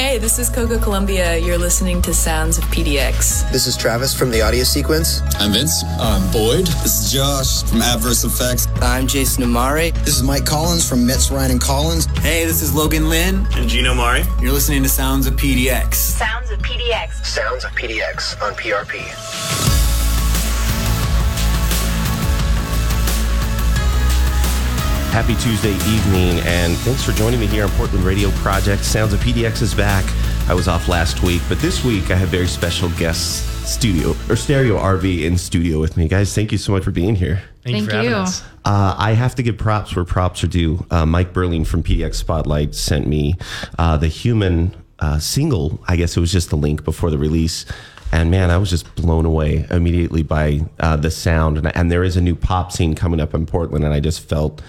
Hey, this is Coco Columbia. You're listening to Sounds of PDX. This is Travis from the audio sequence. I'm Vince. I'm Boyd. This is Josh from Adverse Effects. I'm Jason Amari. This is Mike Collins from Metz Ryan and Collins. Hey, this is Logan Lynn. And Gino Mari. You're listening to Sounds of PDX. Sounds of PDX. Sounds of PDX on PRP. Happy Tuesday evening, and thanks for joining me here on Portland Radio Project. Sounds of PDX is back. I was off last week, but this week I have very special guests studio or stereo RV in studio with me. Guys, thank you so much for being here. Thank, thank you. Uh, I have to give props where props are due. Uh, Mike Berling from PDX Spotlight sent me uh, the human uh, single. I guess it was just the link before the release. And man, I was just blown away immediately by uh, the sound. And, and there is a new pop scene coming up in Portland, and I just felt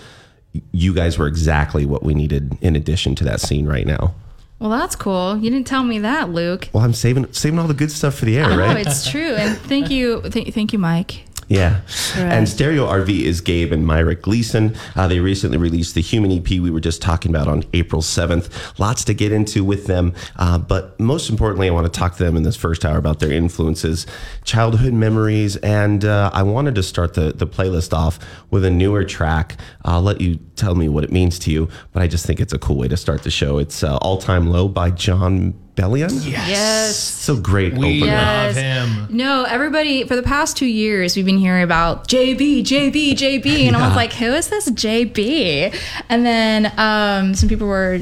you guys were exactly what we needed in addition to that scene right now. Well, that's cool. You didn't tell me that, Luke. Well, I'm saving saving all the good stuff for the air, right? oh, it's true. And thank you, th- thank you, Mike. Yeah. And Stereo RV is Gabe and Myra Gleason. Uh, they recently released the Human EP we were just talking about on April 7th. Lots to get into with them. Uh, but most importantly, I want to talk to them in this first hour about their influences, childhood memories. And uh, I wanted to start the, the playlist off with a newer track. I'll let you tell me what it means to you, but I just think it's a cool way to start the show. It's uh, All Time Low by Jon Bellion? Yes. yes. So great we opener. love him. No, everybody, for the past two years, we've been hearing about JB, JB, JB. And yeah. I was like, who is this JB? And then um, some people were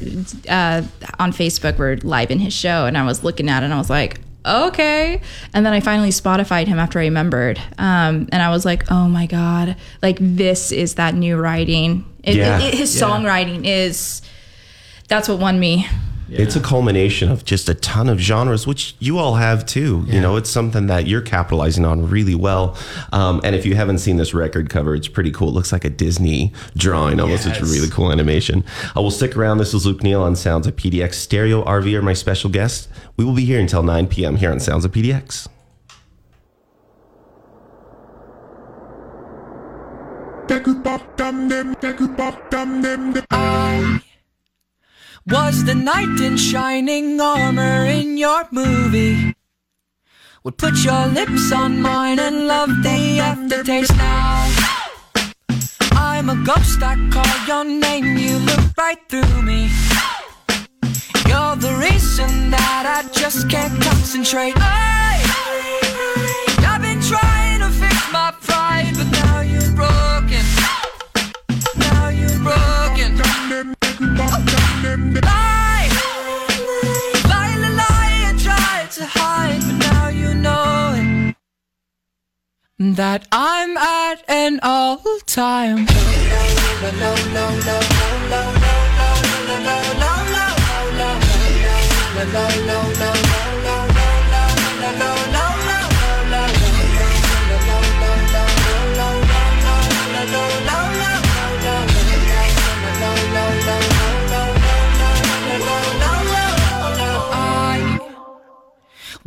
uh, on Facebook were live in his show. And I was looking at it and I was like, okay. And then I finally Spotified him after I remembered. Um, and I was like, oh my God, like this is that new writing. It, yeah. It, his yeah. songwriting is, that's what won me. Yeah. It's a culmination of just a ton of genres, which you all have too. Yeah. You know, it's something that you're capitalizing on really well. Um, and if you haven't seen this record cover, it's pretty cool. It looks like a Disney drawing almost. Yes. It's a really cool animation. I will stick around. This is Luke Neal on Sounds of PDX. Stereo RV are my special guest. We will be here until 9 p.m. here on Sounds of PDX. I was the knight in shining armor in your movie. Would put your lips on mine and love the aftertaste now. I'm a ghost, I call your name, you look right through me. You're the reason that I just can't concentrate. I, I've been trying to fix my pride, but now you're broken. Now you're broken. That I'm at an all-time.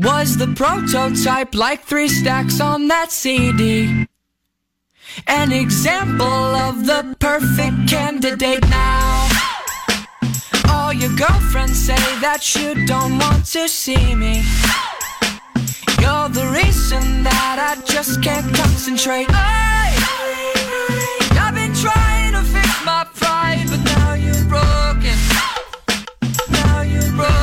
Was the prototype like three stacks on that CD. An example of the perfect candidate now. All your girlfriends say that you don't want to see me. You're the reason that I just can't concentrate. I, I've been trying to fix my pride, but now you're broken. Now you're broken.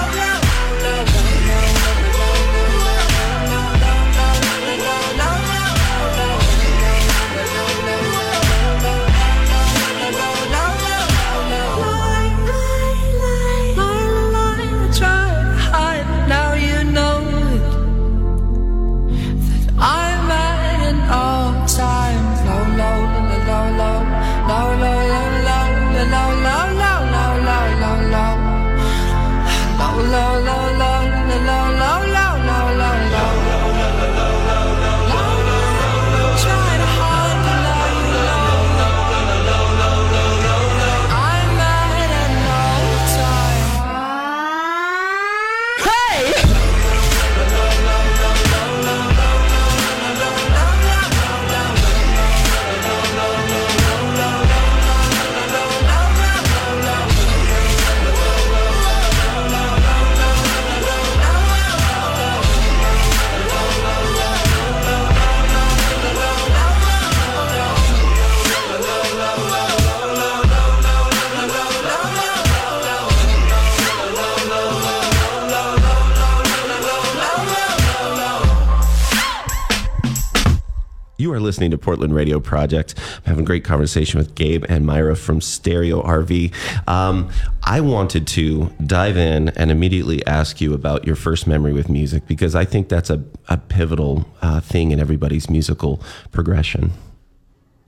You are listening to Portland Radio Project. I'm having a great conversation with Gabe and Myra from Stereo RV. Um, I wanted to dive in and immediately ask you about your first memory with music because I think that's a, a pivotal uh, thing in everybody's musical progression.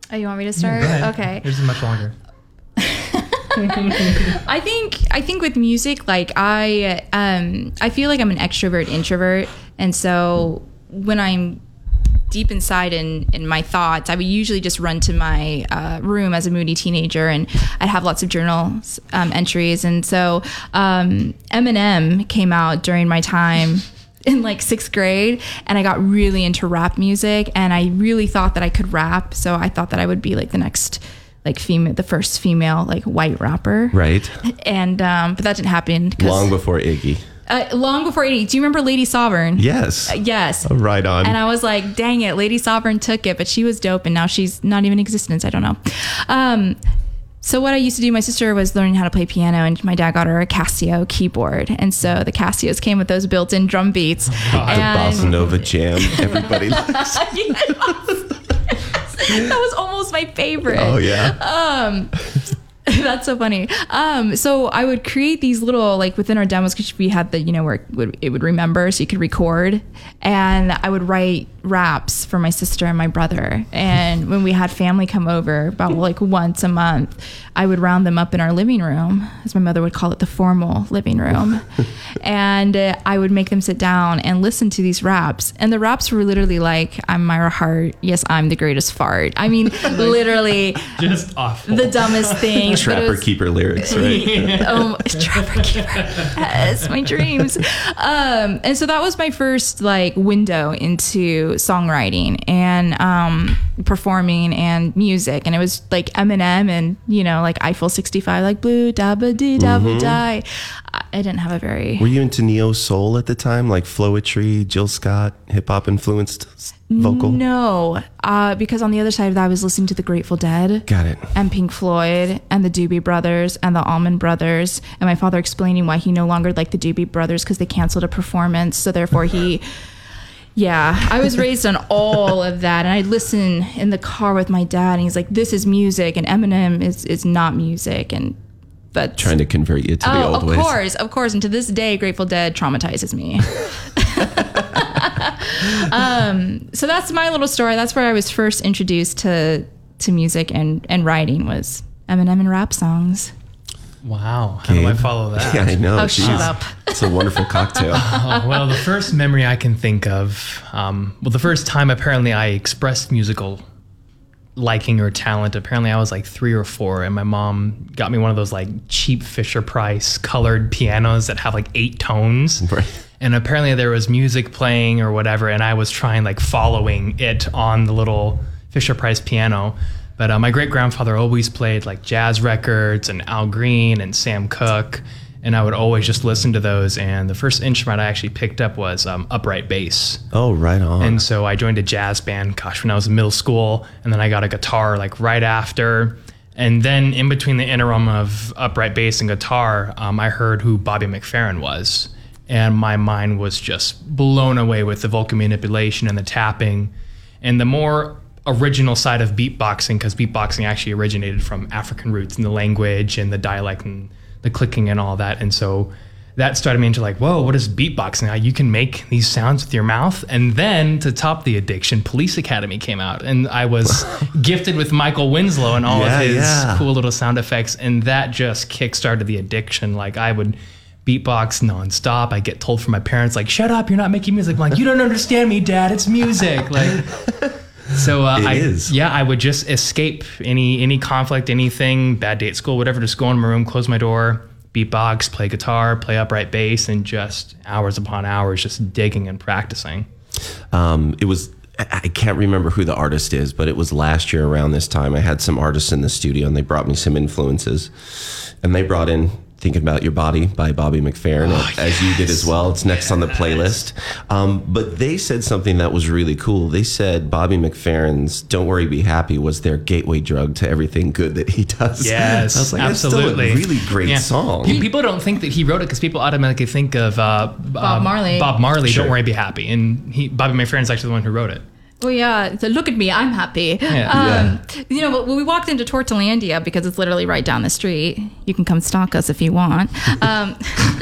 Oh, you want me to start? Okay. Yours is much longer. I think I think with music, like I um I feel like I'm an extrovert introvert, and so when I'm deep inside in in my thoughts, I would usually just run to my uh, room as a moody teenager, and I'd have lots of journal um, entries. And so um, Eminem came out during my time in like sixth grade and I got really into rap music and I really thought that I could rap. So I thought that I would be like the next like female the first female like white rapper. Right. And um but that didn't happen. Long before Iggy. Uh, long before 80. Do you remember Lady Sovereign? Yes. Yes. Oh, right on. And I was like, dang it, Lady Sovereign took it, but she was dope and now she's not even in existence. I don't know. Um, so what I used to do, my sister was learning how to play piano, and my dad got her a Casio keyboard, and so the Casios came with those built-in drum beats. the Bossa Nova Jam. Everybody likes. that was almost my favorite. Oh, yeah. Um, that's so funny. Um, so I would create these little like within our demos because we had the you know where it would, it would remember so you could record, and I would write raps for my sister and my brother. And when we had family come over about like once a month, I would round them up in our living room, as my mother would call it, the formal living room, and uh, I would make them sit down and listen to these raps. And the raps were literally like, "I'm Myra Hart. Yes, I'm the greatest fart." I mean, literally Just awful. the dumbest thing. Trapper was- Keeper lyrics, right? oh, Trapper Keeper. Yes, my dreams. Um, and so that was my first like window into songwriting and um, performing and music. And it was like Eminem and you know like Eiffel 65, like blue da ba dee da ba die. I I didn't have a very Were you into neo soul at the time, like Flowetry, Jill Scott, hip hop influenced vocal? no, uh, because on the other side of that, I was listening to the Grateful Dead. Got it. and Pink Floyd and the Doobie Brothers and the Allman Brothers and my father explaining why he no longer liked the Doobie Brothers because they canceled a performance so therefore he yeah I was raised on all of that and I'd listen in the car with my dad and he's like this is music and Eminem is is not music and but Trying to convert you to the Oh, old of ways. Of course, of course. And to this day, Grateful Dead traumatizes me. um, so that's my little story. That's where I was first introduced to to music and and writing was Eminem and rap songs. Wow. How do I follow that? Yeah, I know. Oh, Jeez. shut up. It's a wonderful cocktail. Oh, well, the first memory I can think of, um, well, the first time apparently I expressed musical liking or talent, apparently I was like three or four, and my mom got me one of those like cheap Fisher Price colored pianos that have like eight tones. Right. And apparently there was music playing or whatever, and I was trying like following it on the little Fisher Price piano. But uh, my great grandfather always played like jazz records and Al Green and Sam Cooke, and I would always just listen to those. And the first instrument I actually picked up was um, upright bass. Oh, right on. And so I joined a jazz band, gosh, when I was in middle school, and then I got a guitar like right after. And then in between the interim of upright bass and guitar, um, I heard who Bobby McFerrin was. And my mind was just blown away with the vocal manipulation and the tapping and the more original side of beatboxing, because beatboxing actually originated from African roots and the language and the dialect and the clicking and all that. And so that started me into like, whoa, what is beatboxing? Now you can make these sounds with your mouth. And then to top the addiction, Police Academy came out, and I was gifted with Michael Winslow and all Yeah, of his yeah. cool little sound effects, and that just kickstarted the addiction. Like I would beatbox nonstop. I get told from my parents like, "Shut up, you're not making music." I'm like, "You don't understand me, Dad. It's music." Like. So uh, It I, is. yeah, I would just escape any any conflict, anything, bad day at school, whatever. Just go in my room, close my door, beatbox, play guitar, play upright bass, and just hours upon hours just digging and practicing. Um, it was I can't remember who the artist is, but it was last year around this time. I had some artists in the studio, and they brought me some influences, and they brought in. Thinking About Your Body by Bobby McFerrin, as you did as well. It's next on the playlist. Um, but they said something that was really cool. They said Bobby McFerrin's Don't Worry, Be Happy was their gateway drug to everything good that he does. Yes, I was like, absolutely. That's still a really great Yeah. song. Pe- People don't think that he wrote it because people automatically think of uh, Bob Marley. Bob Marley, Sure. Don't Worry, Be Happy, and he Bobby McFerrin's actually the one who wrote it. Well, yeah. So look at me. I'm happy. Yeah. Um, You know, when we walked into Tortolandia because it's literally right down the street. You can come stalk us if you want. Um,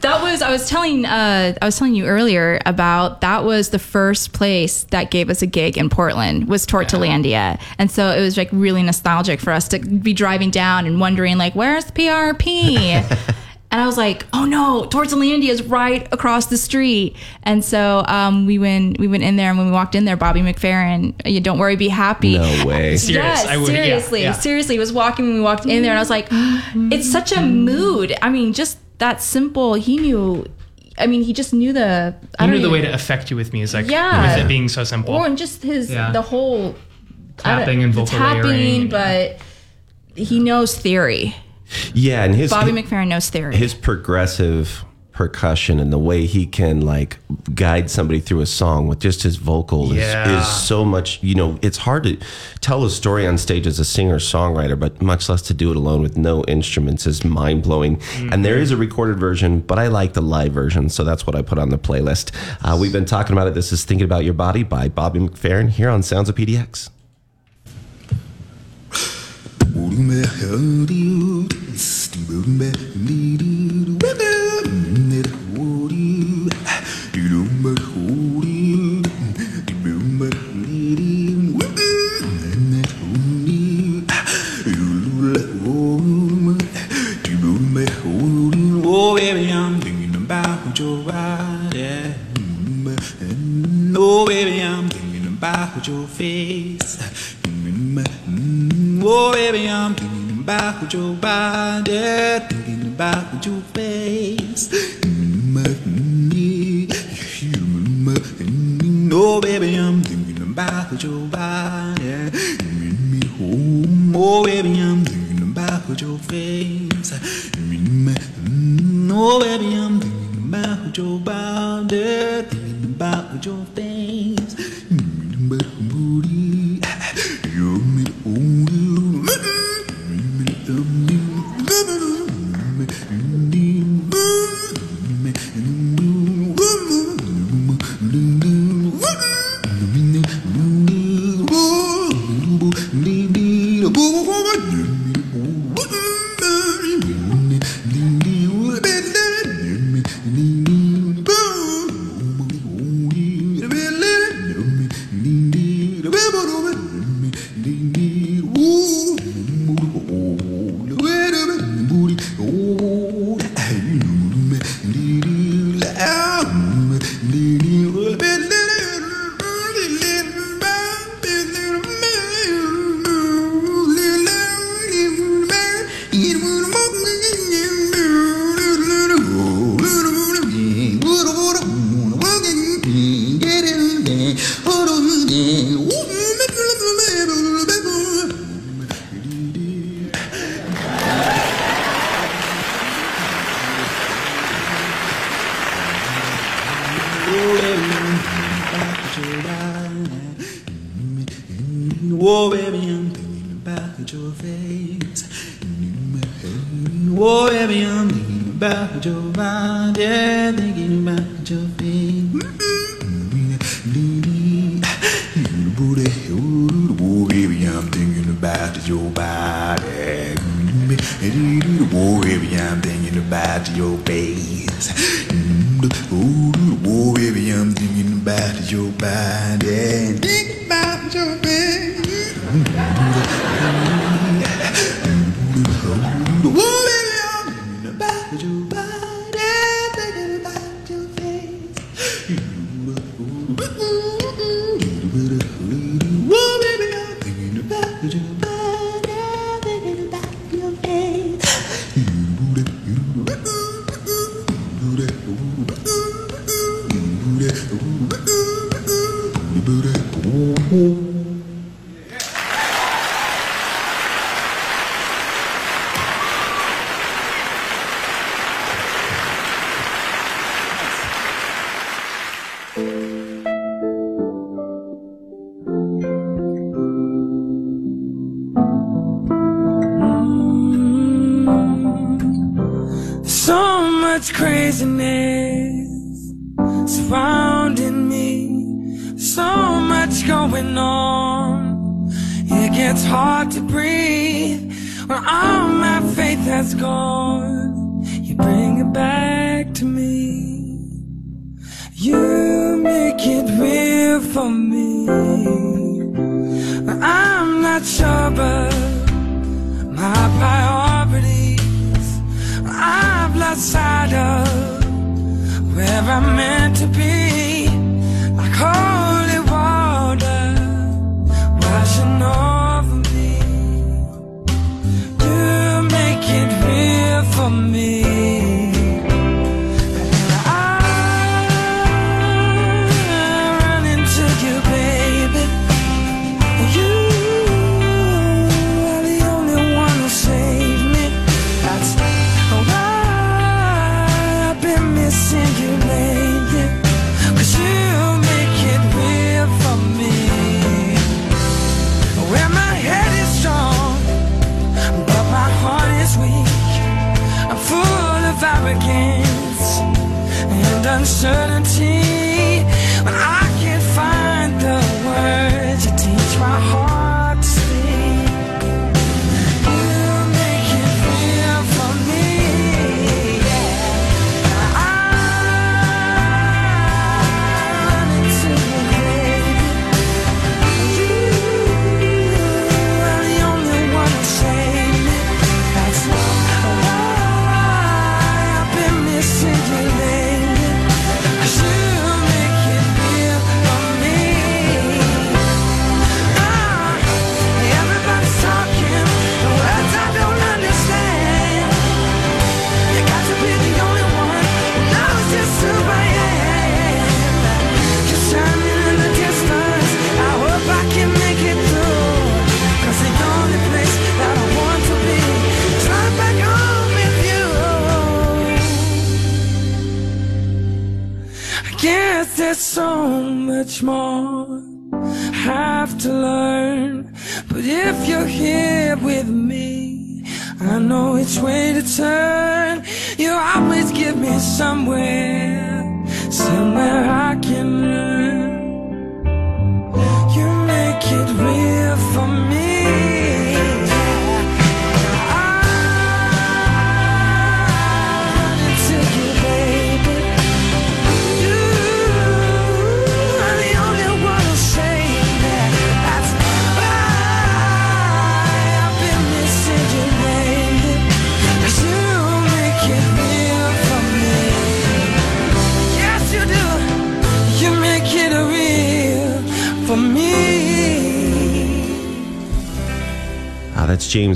that was I was telling uh, I was telling you earlier about that was the first place that gave us a gig in Portland was Tortolandia, and so it was like really nostalgic for us to be driving down and wondering like where's the PRP. And I was like, "Oh no, Tortolandia is right across the street." And so um, we went, we went in there, and when we walked in there, Bobby McFerrin, you don't worry, be happy. No way. Serious, Yes, I would- seriously, yeah. seriously. He was walking when we walked in there, and I was like, "It's such a mood." I mean, just that simple. He knew. I mean, he just knew the. I I don't knew the way to affect you with music. Yeah. With it being so simple. or and just his Yeah. the whole I don't- Tapping and the vocal tapping, layering. but he knows theory. Yeah, and his Bobby McFerrin knows theory. his progressive percussion and the way he can like guide somebody through a song with just his vocal is, Yeah. is so much you know it's hard to tell a story on stage as a singer songwriter but much less to do it alone with no instruments is mind-blowing and there is a recorded version but i like the live version so that's what i put on the playlist uh, we've been talking about it this is thinking about your body by bobby mcferrin here on sounds of pdx Oh, baby, I'm thinking about your body. Oh, baby, I'm thinking about about your body. Thinking about your face. Oh, baby, I'm thinking about your body. Oh, baby, I'm thinking about your face. Oh, baby, I'm thinking about your body. Thinking about your face.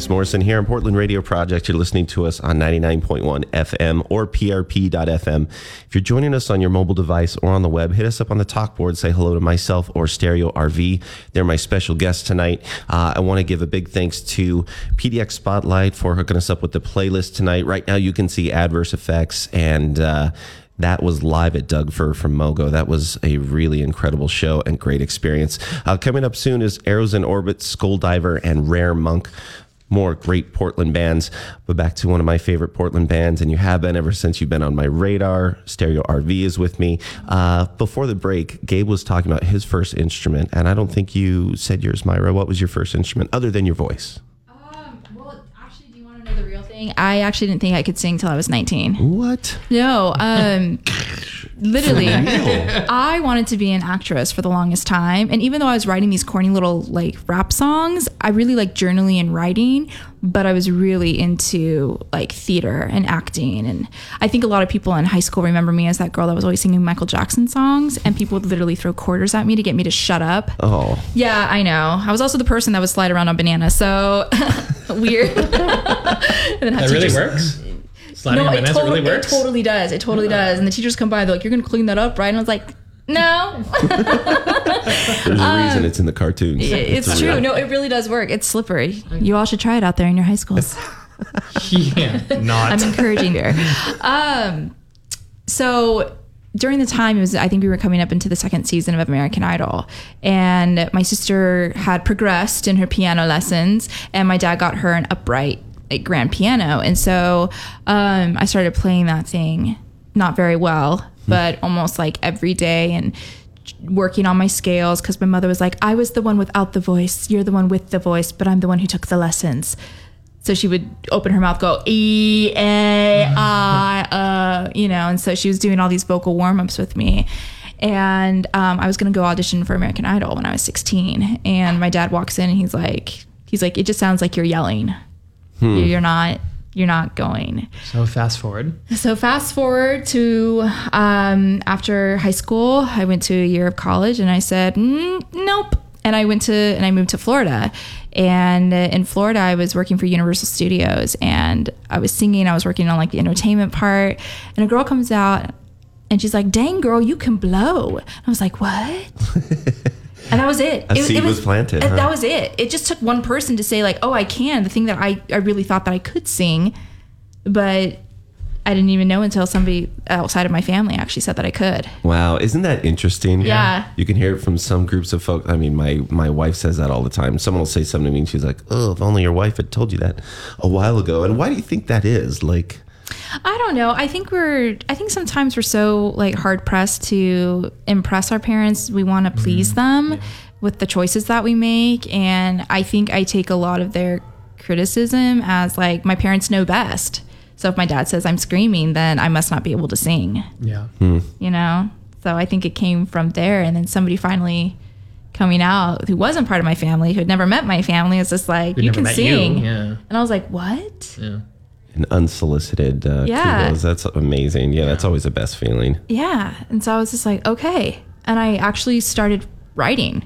Morrison here on Portland Radio Project. You're listening to us on 99.1 FM or PRP.FM. If you're joining us on your mobile device or on the web, hit us up on the talk board. Say hello to myself or Stereo RV. They're my special guests tonight. Uh, I want to give a big thanks to PDX Spotlight for hooking us up with the playlist tonight. Right now, you can see adverse effects and. Uh, that was live at Doug Fir from Mogo. That was a really incredible show and great experience. Uh, coming up soon is Arrows in Orbit, Skull Diver, and Rare Monk. More great Portland bands. But back to one of my favorite Portland bands, and you have been ever since you've been on my radar. Stereo RV is with me. Uh, before the break, Gabe was talking about his first instrument, and I don't think you said yours, Myra. What was your first instrument other than your voice? Um, well, actually, do you want to know the real thing, I actually didn't think I could sing till I was 19. What? No, um, literally, I wanted to be an actress for the longest time. And even though I was writing these corny little like rap songs, I really like journaling and writing. But I was really into like theater and acting. And I think a lot of people in high school remember me as that girl that was always singing Michael Jackson songs. And people would literally throw quarters at me to get me to shut up. Oh. Yeah, I know. I was also the person that would slide around on banana, So weird. And then have That really works. Sliding on it, bananas totally, really works. it totally does. It totally does. And the teachers come by, they're like, "You're gonna clean that up, right?" And I was like, "No, There's a reason it's in the cartoons. Um, it's true. real- No, it really does work. It's slippery. You all should try it out there in your high schools. yeah, not. I'm encouraging there. Um, so during the time, it was I think we were coming up into the second season of American Idol, and my sister had progressed in her piano lessons, and my dad got her an upright like grand piano, and so um, I started playing that thing not very well, but almost like every day and working on my scales because my mother was like, I was the one without the voice, you're the one with the voice, but I'm the one who took the lessons. So she would open her mouth, go E A I, uh, you know, and so she was doing all these vocal warm ups with me. And um, I was gonna go audition for American Idol when I was 16, and my dad walks in and he's like, he's like, it just sounds like you're yelling. Hmm. You're not, you're not going. So fast forward. So fast forward to um, after high school, I went to a year of college, and I said, mm, nope. And I went to and I moved to Florida, and in Florida, I was working for Universal Studios, and I was singing. I was working on like the entertainment part, and a girl comes out, and she's like, "Dang, girl, you can blow." I was like, "What?" and that was it. A it, seed was planted, huh? That was it. It just took one person to say like, "Oh, I can." The thing that I I really thought that I could sing, but I didn't even know until somebody outside of my family actually said that I could. Wow, isn't that interesting? Yeah. You can hear it from some groups of folks. I mean, my my wife says that all the time. Someone will say something to me and she's like, "Oh, if only your wife had told you that a while ago." And why do you think that is? Like, I don't know. I think we're. I think sometimes we're so like hard pressed to impress our parents. We want to please them with the choices that we make, and I think I take a lot of their criticism as like my parents know best. So if my dad says I'm screaming, then I must not be able to sing. Yeah. Hmm. You know. So I think it came from there, and then somebody finally coming out who wasn't part of my family, who had never met my family, is just like Who you can sing, you, yeah. and I was like, what? Yeah. An unsolicited uh, Yeah. kudos. That's amazing. Yeah, that's always the best feeling. Yeah. And so I was just like, okay. And I actually started writing.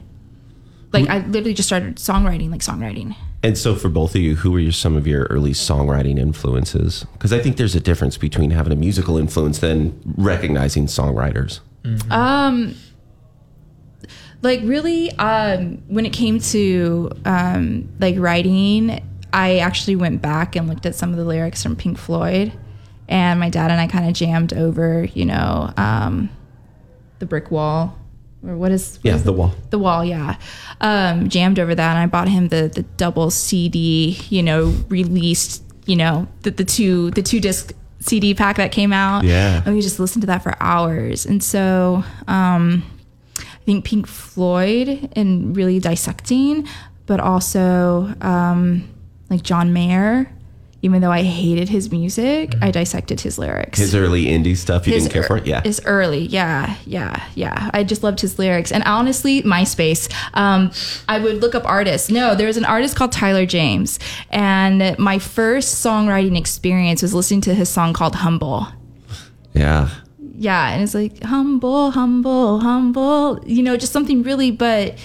Like I literally just started songwriting, like songwriting. And so, for both of you, who were your, some of your early songwriting influences? Because I think there's a difference between having a musical influence than recognizing songwriters. Um like really um when it came to um like writing, I actually went back and looked at some of the lyrics from Pink Floyd and my dad and I kind of jammed over, you know, um the brick wall or what is what Yeah, is the wall. the wall yeah um jammed over that and i bought him the the double cd you know released you know the, the two the two disc cd pack that came out Yeah. and we just listened to that for hours and so um i think pink floyd and really dissecting but also um like john mayer even though i hated his music i dissected his lyrics His early indie stuff, you his didn't care for? Yeah. His early. Yeah, yeah, yeah. I just loved his lyrics. And honestly, MySpace. Um, I would look up artists. No, there was an artist called Tyler James. And my first songwriting experience was listening to his song called Humble. yeah. Yeah, and it's like humble, humble, humble. You know, just something really, but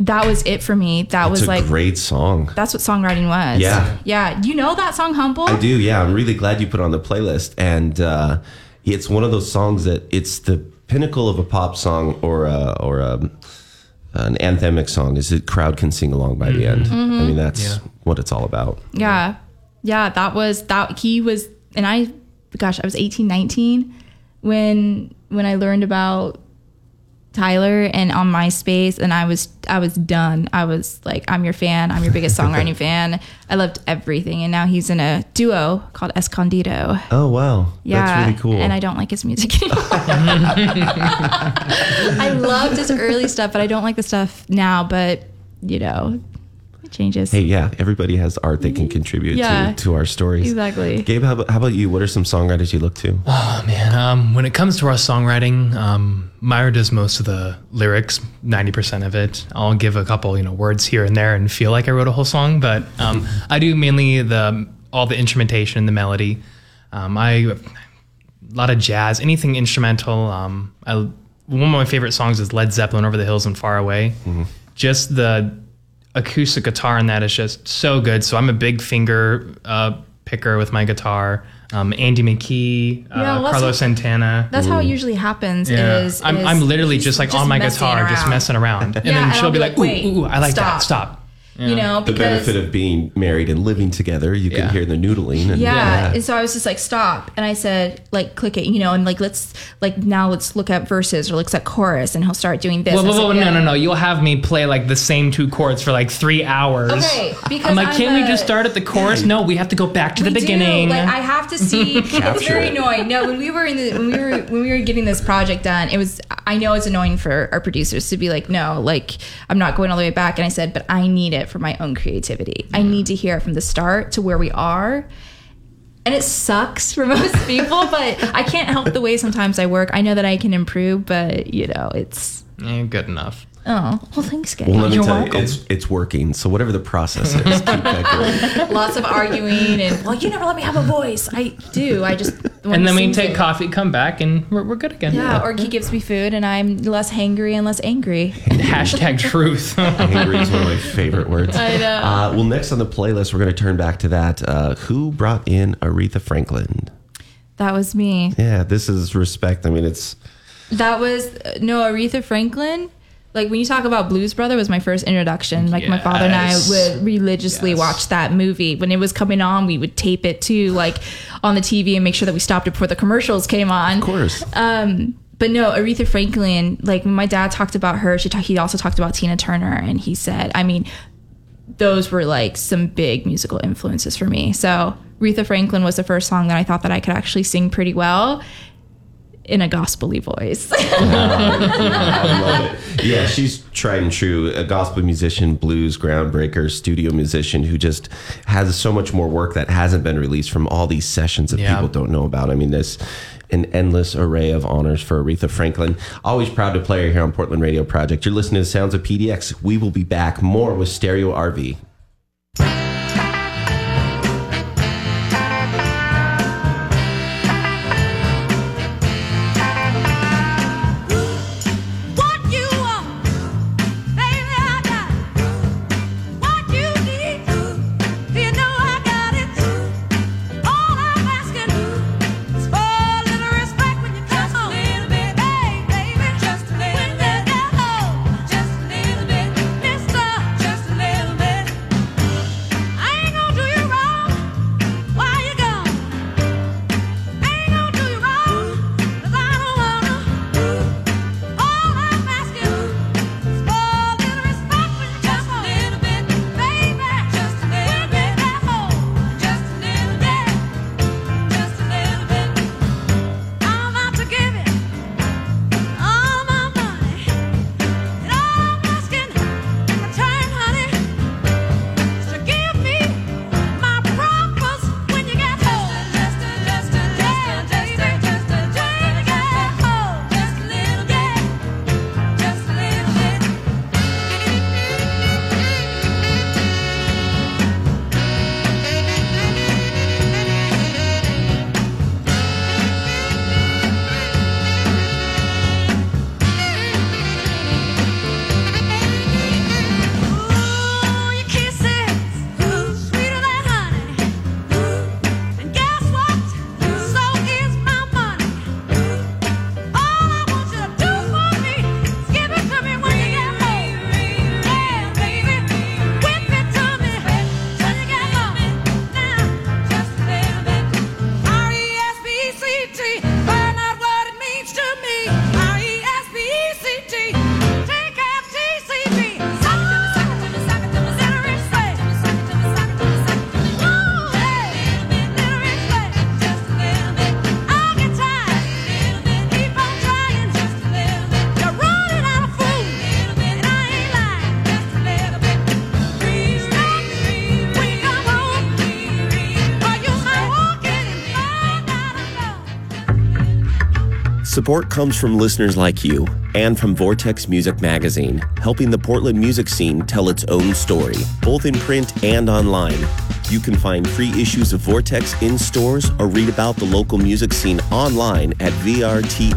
that was it for me. That It's was a like great song. that's what songwriting was. Yeah. Yeah. You know that song Humble? I do, yeah. I'm really glad you put it on the playlist. And uh, it's one of those songs that it's the pinnacle of a pop song or a, or a, an anthemic song is the crowd can sing along by the end. Mm-hmm. I mean, that's what it's all about. Yeah. Yeah, that was that he was and I gosh, I was 18, 19 when when I learned about Tyler and on MySpace and I was I was done. I was like, I'm your fan. I'm your biggest songwriting fan. I loved everything. And now he's in a duo called Escondido. Oh, wow. Yeah. That's really cool. And I don't like his music anymore. I loved his early stuff, but I don't like the stuff now. But, you know, changes. Hey, yeah, everybody has art they can contribute Yeah. to, to our stories. Exactly. Gabe, how about, how about you? What are some songwriters you look to? Oh man, um, when it comes to our songwriting, um, Myra does most of the lyrics, ninety percent of it. I'll give a couple, you know, words here and there and feel like I wrote a whole song, but um, I do mainly the all the instrumentation, and the melody. Um, I a lot of jazz, anything instrumental. Um, I, one of my favorite songs is Led Zeppelin, "Over the Hills and Far Away." Just the acoustic guitar in that is just so good. So I'm a big finger uh, picker with my guitar. Um, Andy McKee, uh, Yeah, well, that's Carlos what- Santana. That's how it usually happens. Yeah. Is, I'm, is I'm literally just like on my messing guitar, just messing around. And Yeah, then and she'll I'll be be like, like, "Wait, ooh, ooh, I like stop." that. Stop. You know, the because benefit of being married and living together, you Yeah. can hear the noodling. And, yeah. And so I was just like, stop. And I said, like, click it, you know, and like, let's, like, now let's look at verses or let's at chorus and he'll start doing this. Well, And I well, said, well, no, yeah. no, no. You'll have me play like the same two chords for like three hours. Okay, because I'm like, I'm can't we just start at the chorus? No, we have to go back to the We do. beginning. Like I have to see. it's very annoying. No, when we were in the when we were when we were getting this project done, it was. I know it's annoying for our producers to be like, no, like I'm not going all the way back. And I said, but I need it for my own creativity. I need to hear it from the start to where we are. And it sucks for most people, but I can't help the way sometimes I work. I know that I can improve, but you know, it's Eh, good enough. Oh well. Thanks, guys. Well, let me You're tell welcome. you, it's it's working. So whatever the process is, keep that going. Lots of arguing and well, you never let me have a voice. I do. I just And then we take coffee, come back, and we're, we're good again. Yeah, or he gives me food and I'm less hangry and less angry. Hashtag truth. Angry is one of my favorite words. I know. Uh, well, next on the playlist, we're going to turn back to that. Uh, who brought in Aretha Franklin? That was me. Yeah, this is respect. I mean, it's That was no Aretha Franklin. Like when you talk about Blues Brother was my first introduction. Like my father and I would religiously Yes. watch that movie. When it was coming on, we would tape it too, like on the TV and make sure that we stopped it before the commercials came on. of course. Um, but no, Aretha Franklin, like when my dad talked about her, she talk, he also talked about Tina Turner, and he said, I mean, those were like some big musical influences for me. So Aretha Franklin was the first song that I thought that I could actually sing pretty well in a gospely voice. I love it. Yeah, she's tried and true. A gospel musician, blues groundbreaker, studio musician who just has so much more work that hasn't been released from all these sessions that Yeah. people don't know about. I mean, there's an endless array of honors for Aretha Franklin. Always proud to play her here on Portland Radio Project. You're listening to Sounds of PDX. We will be back more with Stereo RV. Support comes from listeners like you and from Vortex Music Magazine, helping the Portland music scene tell its own story, both in print and online. You can find free issues of Vortex in stores or read about the local music scene online at vrtxmag.com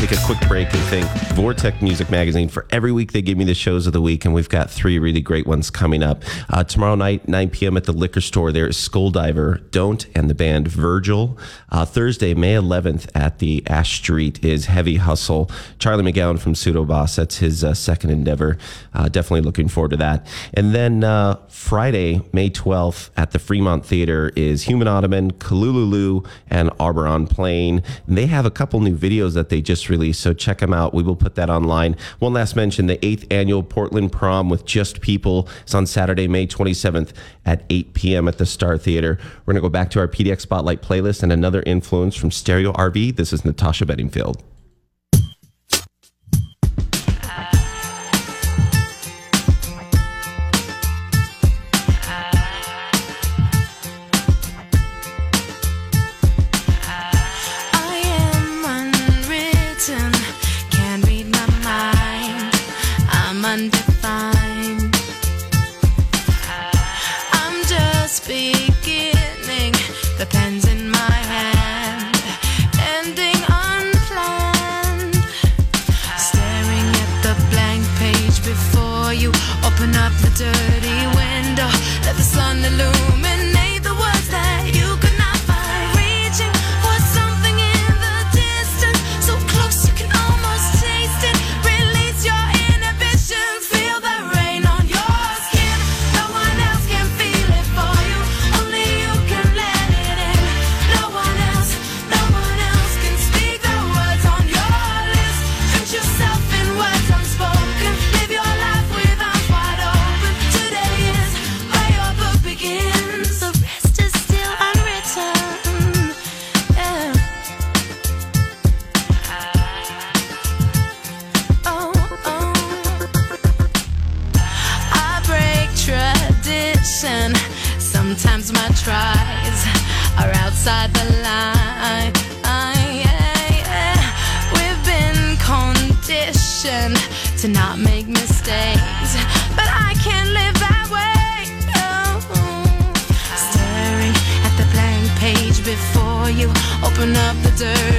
take a quick break and thank Vortex Music Magazine for every week they give me the shows of the week, and we've got three really great ones coming up. Uh, tomorrow night, 9 p.m. at the liquor store, there is Skulldiver, Don't, and the band Virgil. Uh, Thursday, May 11th at the Ash Street is Heavy Hustle. Charlie McGowan from Pseudo Boss, that's his uh, second endeavor. Uh, definitely looking forward to that. And then uh, Friday, May 12th at the Fremont Theater is Human Ottoman, Kalululu, and Arbor on Plain. And they have a couple new videos that they just release. So check them out. We will put that online. One last mention the eighth annual Portland prom with just people. is on Saturday, May 27th at 8 p.m. at the Star Theater. We're going to go back to our PDX Spotlight playlist and another influence from Stereo RV. This is Natasha Bedingfield. open up the dirt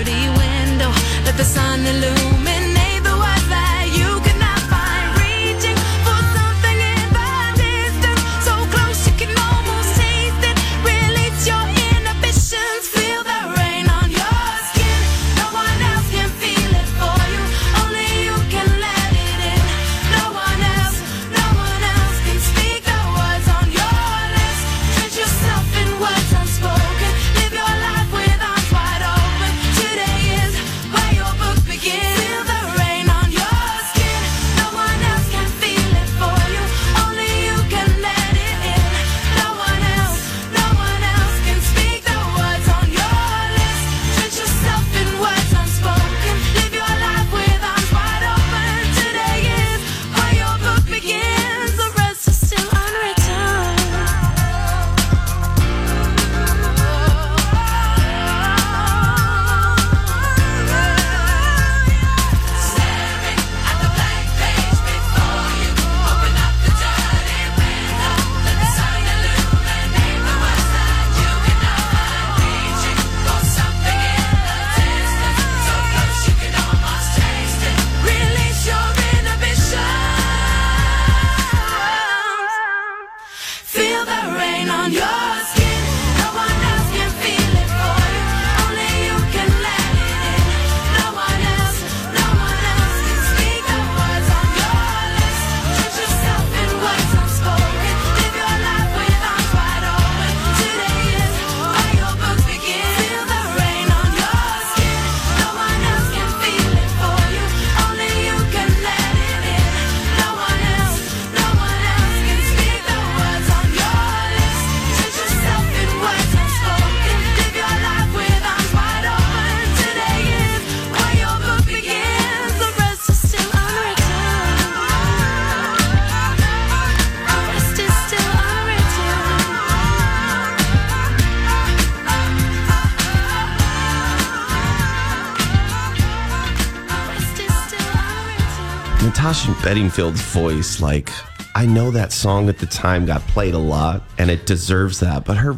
Bedingfield's voice, like, I know that song at the time got played a lot and it deserves that, but her,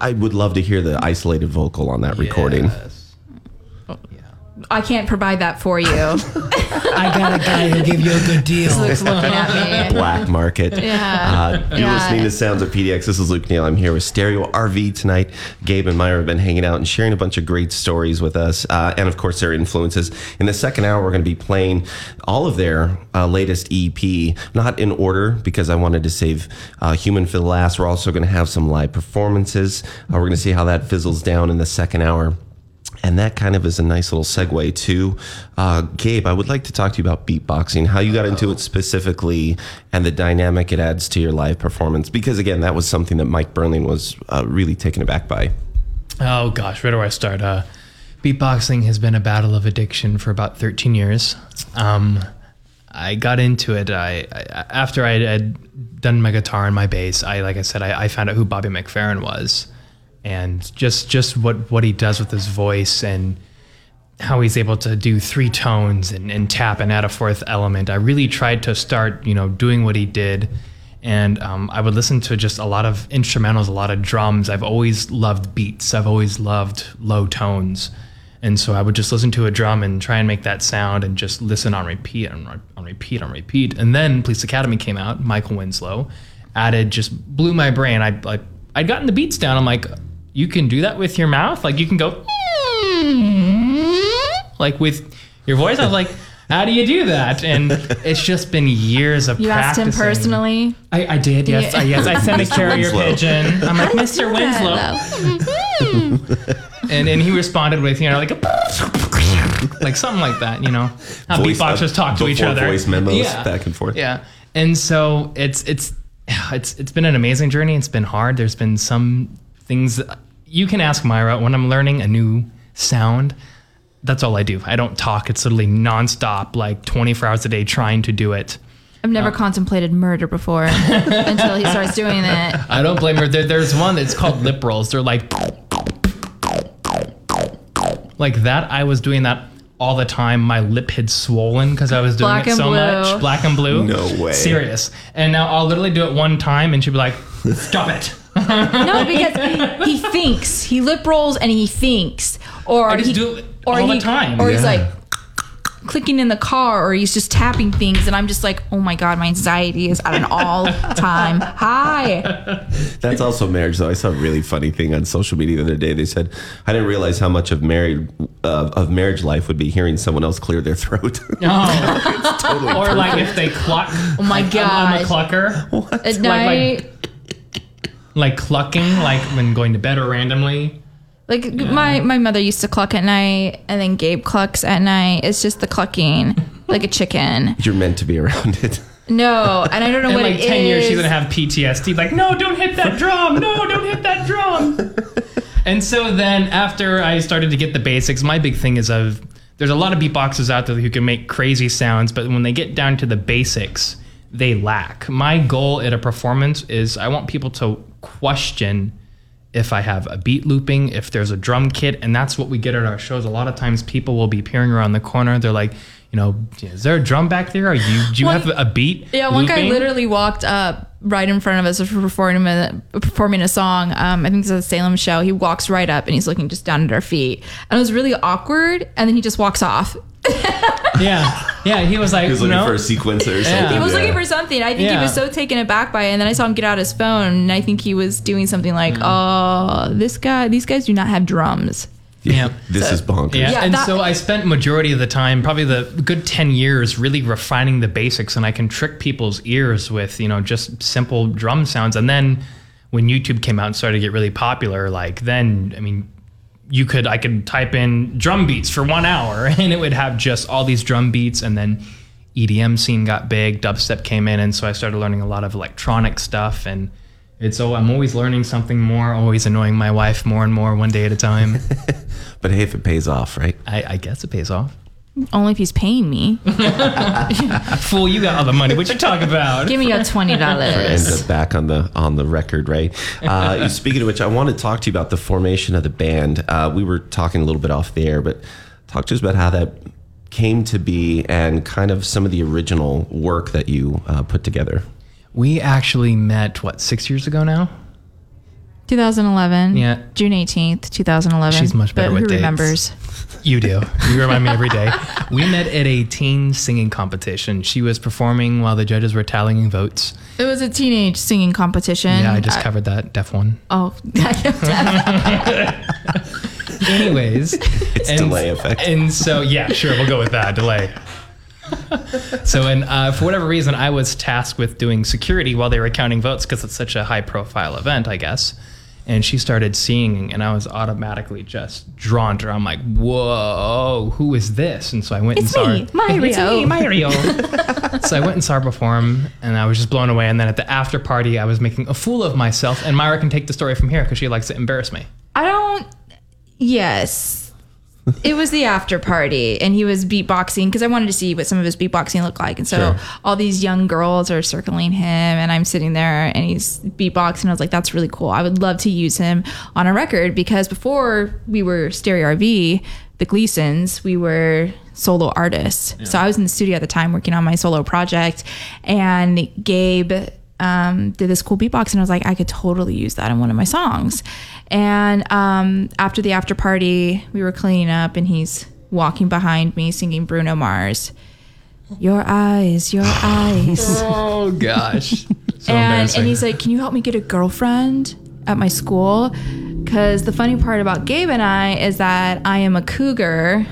I would love to hear the isolated vocal on that yes. recording. I can't provide that for you. I got a guy who'll give you a good deal. Luke's looking at me. Black market. Yeah. Uh, you're Yeah. listening to Sounds of PDX. This is Luke Neal. I'm here with Stereo RV tonight. Gabe and Myra have been hanging out and sharing a bunch of great stories with us, uh, and of course their influences. In the second hour, we're going to be playing all of their uh, latest EP, not in order because I wanted to save uh, Human for the last. We're also going to have some live performances. Uh, we're going to see how that fizzles down in the second hour. And that kind of is a nice little segue to uh, Gabe. I would like to talk to you about beatboxing, how you got into it specifically, and the dynamic it adds to your live performance. Because again, that was something that Mike Berling was uh, really taken aback by. Oh gosh, where do I start? Uh, beatboxing has been a battle of addiction for about 13 years. Um, I got into it. I, I after I had done my guitar and my bass. I like I said, I, I found out who Bobby McFerrin was, and just just what what he does with his voice and how he's able to do three tones and, and tap and add a fourth element. I really tried to start, you know, doing what he did. And um, I would listen to just a lot of instrumentals, a lot of drums. I've always loved beats. I've always loved low tones. And so I would just listen to a drum and try and make that sound and just listen on repeat and on, on repeat on repeat. And then Police Academy came out, Michael Winslow added, just blew my brain. I, I'd gotten the beats down. I'm like, you can do that with your mouth? Like you can go like with your voice. I was like, how do you do that? And it's just been years of You asked him personally. I, I did, yes. Yeah. I, yes, I sent a carrier Winslow. pigeon. I'm like, Mr. Winslow. and and he responded with, you know, like, like something like that, you know. How Voice- uh, beatboxers talk to each other. Voice memos Yeah. back and forth. Yeah. And so it's it's it's it's been an amazing journey. It's been hard. There's been some things that- you can ask Myra when I'm learning a new sound. That's all I do. I don't talk. It's literally nonstop, like 24 hours a day, trying to do it. I've never uh, contemplated murder before until he starts doing it. I don't blame her. There, there's one that's called lip rolls. They're like, like that. I was doing that all the time. My lip had swollen because I was doing Black it so blue. much. Black and blue. No way. Serious. And now I'll literally do it one time, and she'll be like, "Stop it." No, because he thinks. He lip rolls and he thinks. Or I just he, do it or all the he, time. Or he's like clicking in the car or he's just tapping things and I'm just like, oh my god, my anxiety is at an all time high. That's also marriage, though. I saw a really funny thing on social media the other day. They said, "I didn't realize how much of married uh, of marriage life would be hearing someone else clear their throat." Oh. totally or like if they cluck. Oh my I'm, I'm a god. clucker. At Like, night, like, like clucking, like when going to bed or randomly. like, my my mother used to cluck at night and then Gabe clucks at night. It's just the clucking like a chicken. You're meant to be around it. No, and I don't know In what like it 10 years, she's is. gonna have PTSD. Like, no, don't hit that drum. No, don't hit that drum. and so then after I started to get the basics, my big thing is of there's a lot of beatboxers out there who can make crazy sounds, but when they get down to the basics, they lack. My goal at a performance is I want people to question if I have a beat looping, if there's a drum kit, and that's what we get at our shows. A lot of times people will be peering around the corner. They're like, you know, is there a drum back there? Are you do you One- have a beat? Yeah, one guy literally walked up right in front of us for performing a, performing a song. Um, I think it's a Salem show. He walks right up and he's looking just down at our feet, and it was really awkward. And then he just walks off. Yeah, yeah. He was like, He was looking no. for a sequencer or something. He was yeah. looking for something. I think he was so taken aback by it. And then I saw him get out his phone, and I think he was doing something like, "Oh, this guy, these guys do not have drums." Yeah. This is bonkers. Yeah, Yeah, and that- so I spent majority of the time, probably the good ten years, really refining the basics, and I can trick people's ears with you know just simple drum sounds. And then when YouTube came out and started to get really popular, like then I mean, you could I could type in drum beats for one hour, and it would have just all these drum beats, and then EDM scene got big, dubstep came in, and so I started learning a lot of electronic stuff and. It's oh, I'm always learning something more, always annoying my wife more and more, one day at a time. But hey, if it pays off, right? I, I guess it pays off. Only if he's paying me. Fool, you got all the money. What you talking about? Give me your twenty Ends dollars. up back on the on the record, right? Uh, speaking of which, I want to talk to you about the formation of the band. Uh, we were talking a little bit off the air, but talk to us about how that came to be and kind of some of the original work that you uh, put together. We actually met what six years ago now. 2011. Yeah. June 18th, 2011. She's much better but with who dates. remembers? You do. You remind me every day. We met at a teen singing competition. She was performing while the judges were tallying votes. It was a teenage singing competition. Yeah, I just Uh, covered that. Deaf one. Oh, Anyways, It's delay effect. And so, yeah, sure, we'll go with that delay. so, and uh, for whatever reason, I was tasked with doing security while they were counting votes because it's such a high profile event, I guess. And she started singing, and I was automatically just drawn to her. I'm like, whoa, who is this? And so I went It's and saw me, her. Mario. It's me, Mario. so I went and saw her perform, and I was just blown away. And then at the after party, I was making a fool of myself. And Myra can take the story from here because she likes to embarrass me. I don't. Yes. It was the after party, and he was beatboxing because I wanted to see what some of his beatboxing looked like. And so Sure. all these young girls are circling him, and I'm sitting there, and he's beatboxing. I was like, "That's really cool. I would love to use him on a record." Because before we were Stereo RV, the Gleasons, we were solo artists. So I was in the studio at the time working on my solo project, and Gabe um, did this cool beatbox, and I was like, I could totally use that in one of my songs. And um, after the after party, we were cleaning up, and he's walking behind me singing Bruno Mars. Your eyes, your eyes. Oh gosh. So and, and he's like, Can you help me get a girlfriend at my school? Because the funny part about Gabe and I is that I am a cougar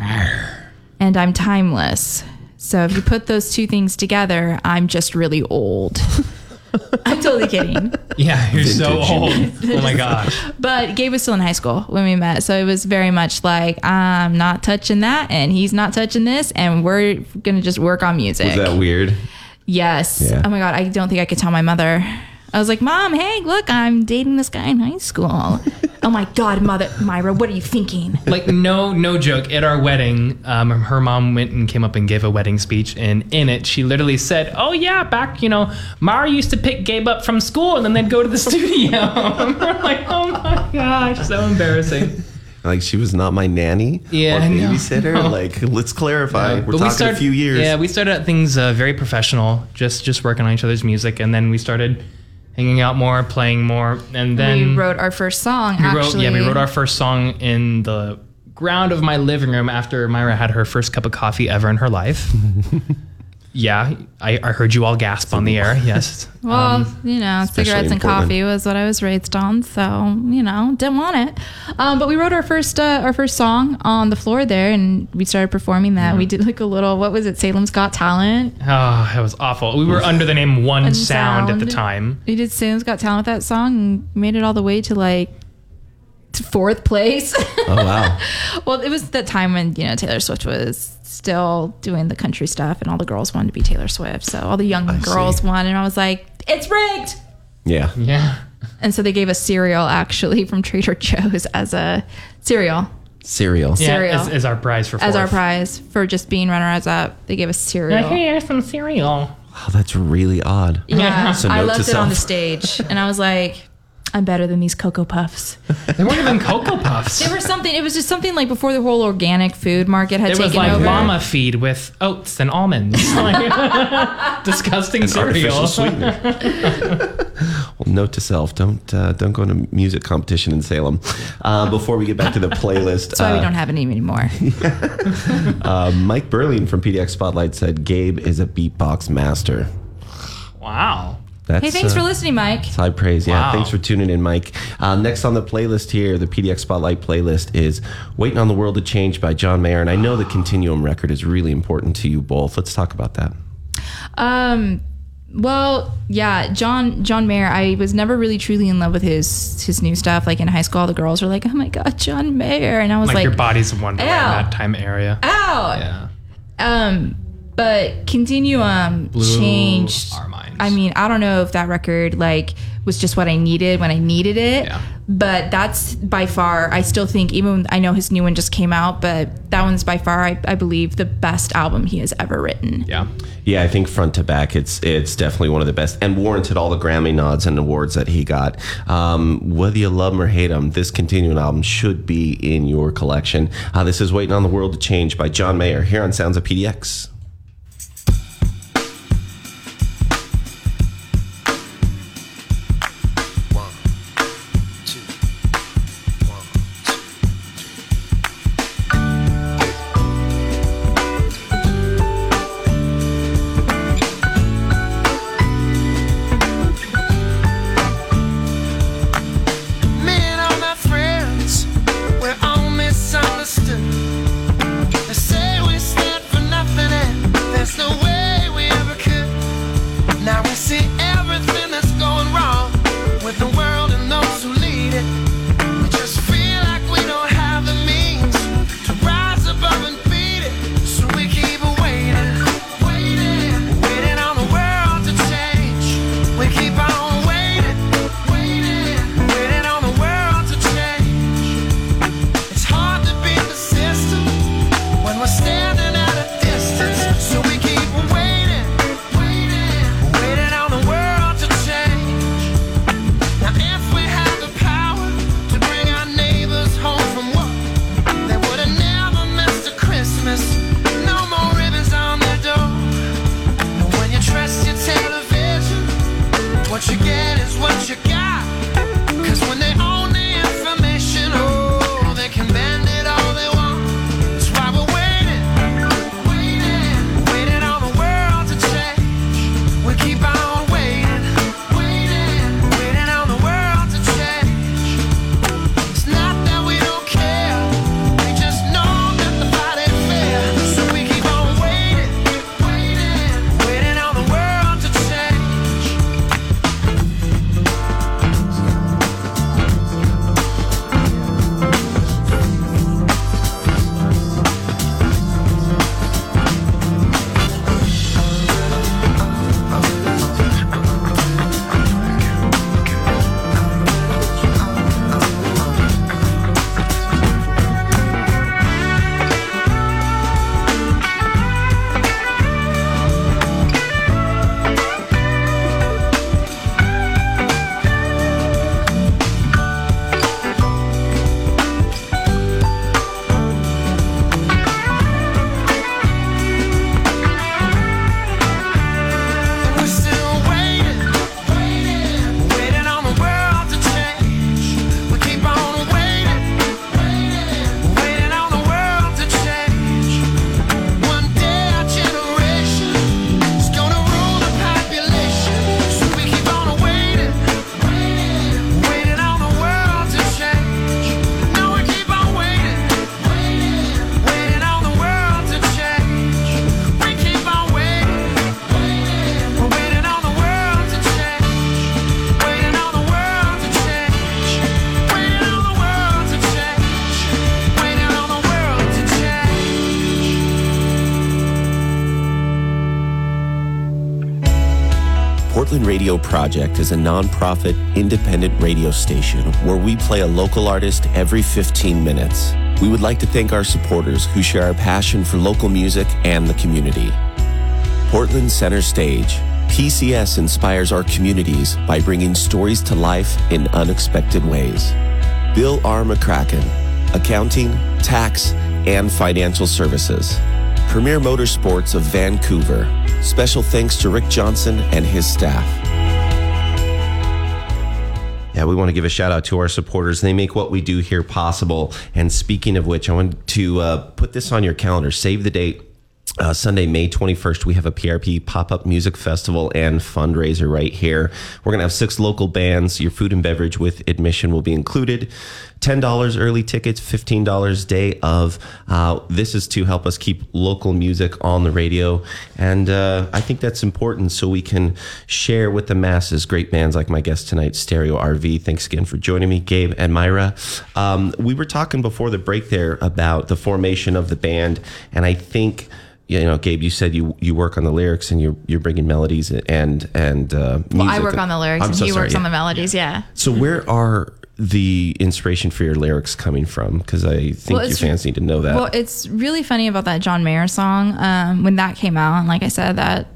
and I'm timeless. So if you put those two things together, I'm just really old. I'm totally kidding. Yeah, you're so old. Oh my gosh. But Gabe was still in high school when we met. So it was very much like, I'm not touching that, and he's not touching this, and we're going to just work on music. Was that weird? Yes. Yeah. Oh my god, I don't think I could tell my mother. I was like, "Mom, hey, look, I'm dating this guy in high school." oh my god, mother, Myra, what are you thinking? Like no, no joke. At our wedding, um, her mom went and came up and gave a wedding speech, and in it, she literally said, "Oh yeah, back you know, Mara used to pick Gabe up from school, and then they'd go to the studio." And we're like, "Oh my gosh, so embarrassing." Like she was not my nanny Yeah, or babysitter. No. Like let's clarify. We're But talking started, a few years. Yeah, we started at things uh, very professional, just just working on each other's music, and then we started hanging out more, playing more, and then we wrote our first song. We wrote, actually, yeah, we wrote our first song in the ground of my living room after Myra had her first cup of coffee ever in her life. yeah, I, I heard you all gasp on the air. Yes. Well, Um, you know, cigarettes and Portland. coffee was what I was raised on, so you know, didn't want it. Um, but we wrote our first uh, our first song on the floor there, and we started performing that. We did like a little, what was it, Salem's Got Talent. oh, it was awful. We were under the name One One Sound, at the time. We did Salem's Got Talent with that song, and made it all the way to like fourth place. Oh wow. well, it was the time when you know Taylor Swift was still doing the country stuff, and all the girls wanted to be Taylor Swift. So all the young girls won, and I was like, "It's rigged." Yeah. Yeah. And so they gave us cereal actually from Trader Joe's as a cereal Cereal. Yeah, Cereal. as, as our prize for as our prize for just being runners up. They gave us cereal. Like, here's some cereal. Wow, that's really odd. Yeah, So I note left it on the stage, and I was like, "I'm better than these Cocoa Puffs." They weren't even Cocoa Puffs. They were something. It was just something like before the whole organic food market had It taken was like over. llama feed with oats and almonds. Like, disgusting An cereal. artificial sweetener. well, note to self: don't uh, don't go to a music competition in Salem. Uh, before we get back to the playlist, That's why we uh, don't have any anymore. uh, Mike Berlin from PDX Spotlight said Gabe is a beatbox master. wow. That's, hey, thanks uh, for listening, Mike. It's high praise. Yeah, Wow. thanks for tuning in, Mike. Uh, next on the playlist here, the PDX Spotlight playlist is Waiting on the World to Change by John Mayer. And I know the Continuum record is really important to you both. Let's talk about that. Um, well, yeah, John John Mayer. I was never really truly in love with his his new stuff. Like in high school, all the girls were like, "Oh my god, John Mayer," and I was Like, like, your body's a wonderland Ow. that time area. "Ow!" Yeah. Um, but Continuum Blew changed our minds. I mean, I don't know if that record like was just what I needed when I needed it. Yeah. But that's by far, I still think, even when I know his new one just came out, but that one's by far, I, I believe, the best album he has ever written. Yeah. Yeah, I think front to back, it's it's definitely one of the best and warranted all the Grammy nods and awards that he got. Um, whether you love him or hate him, this Continuum album should be in your collection. Uh, this is Waiting on the World to Change by John Mayer here on Sounds of PDX. Radio Project is a nonprofit, independent radio station where we play a local artist every 15 minutes. We would like to thank our supporters who share our passion for local music and the community. Portland Center Stage. PCS inspires our communities by bringing stories to life in unexpected ways. Bill R. McCracken, accounting, tax, and financial services. Premier Motorsports of Vancouver. Special thanks to Rick Johnson and his staff. Yeah, we want to give a shout out to our supporters. They make what we do here possible. And speaking of which, I want to uh, put this on your calendar. Save the date. Uh, Sunday, May 21st, we have a PRP pop up music festival and fundraiser right here. We're going to have six local bands. Your food and beverage with admission will be included. $10 early tickets, $15 day of. Uh, this is to help us keep local music on the radio. And uh, I think that's important so we can share with the masses great bands like my guest tonight, Stereo RV. Thanks again for joining me, Gabe and Myra. Um, we were talking before the break there about the formation of the band. And I think you know, Gabe, you said you you work on the lyrics and you're you're bringing melodies and and uh, music. Well, I work on the lyrics I'm and so he sorry, works on the melodies. Yeah. So where are the inspiration for your lyrics coming from? Because I think Well, your fans need to know that. Well, it's really funny about that John Mayer song. Um, when that came out, and like I said, that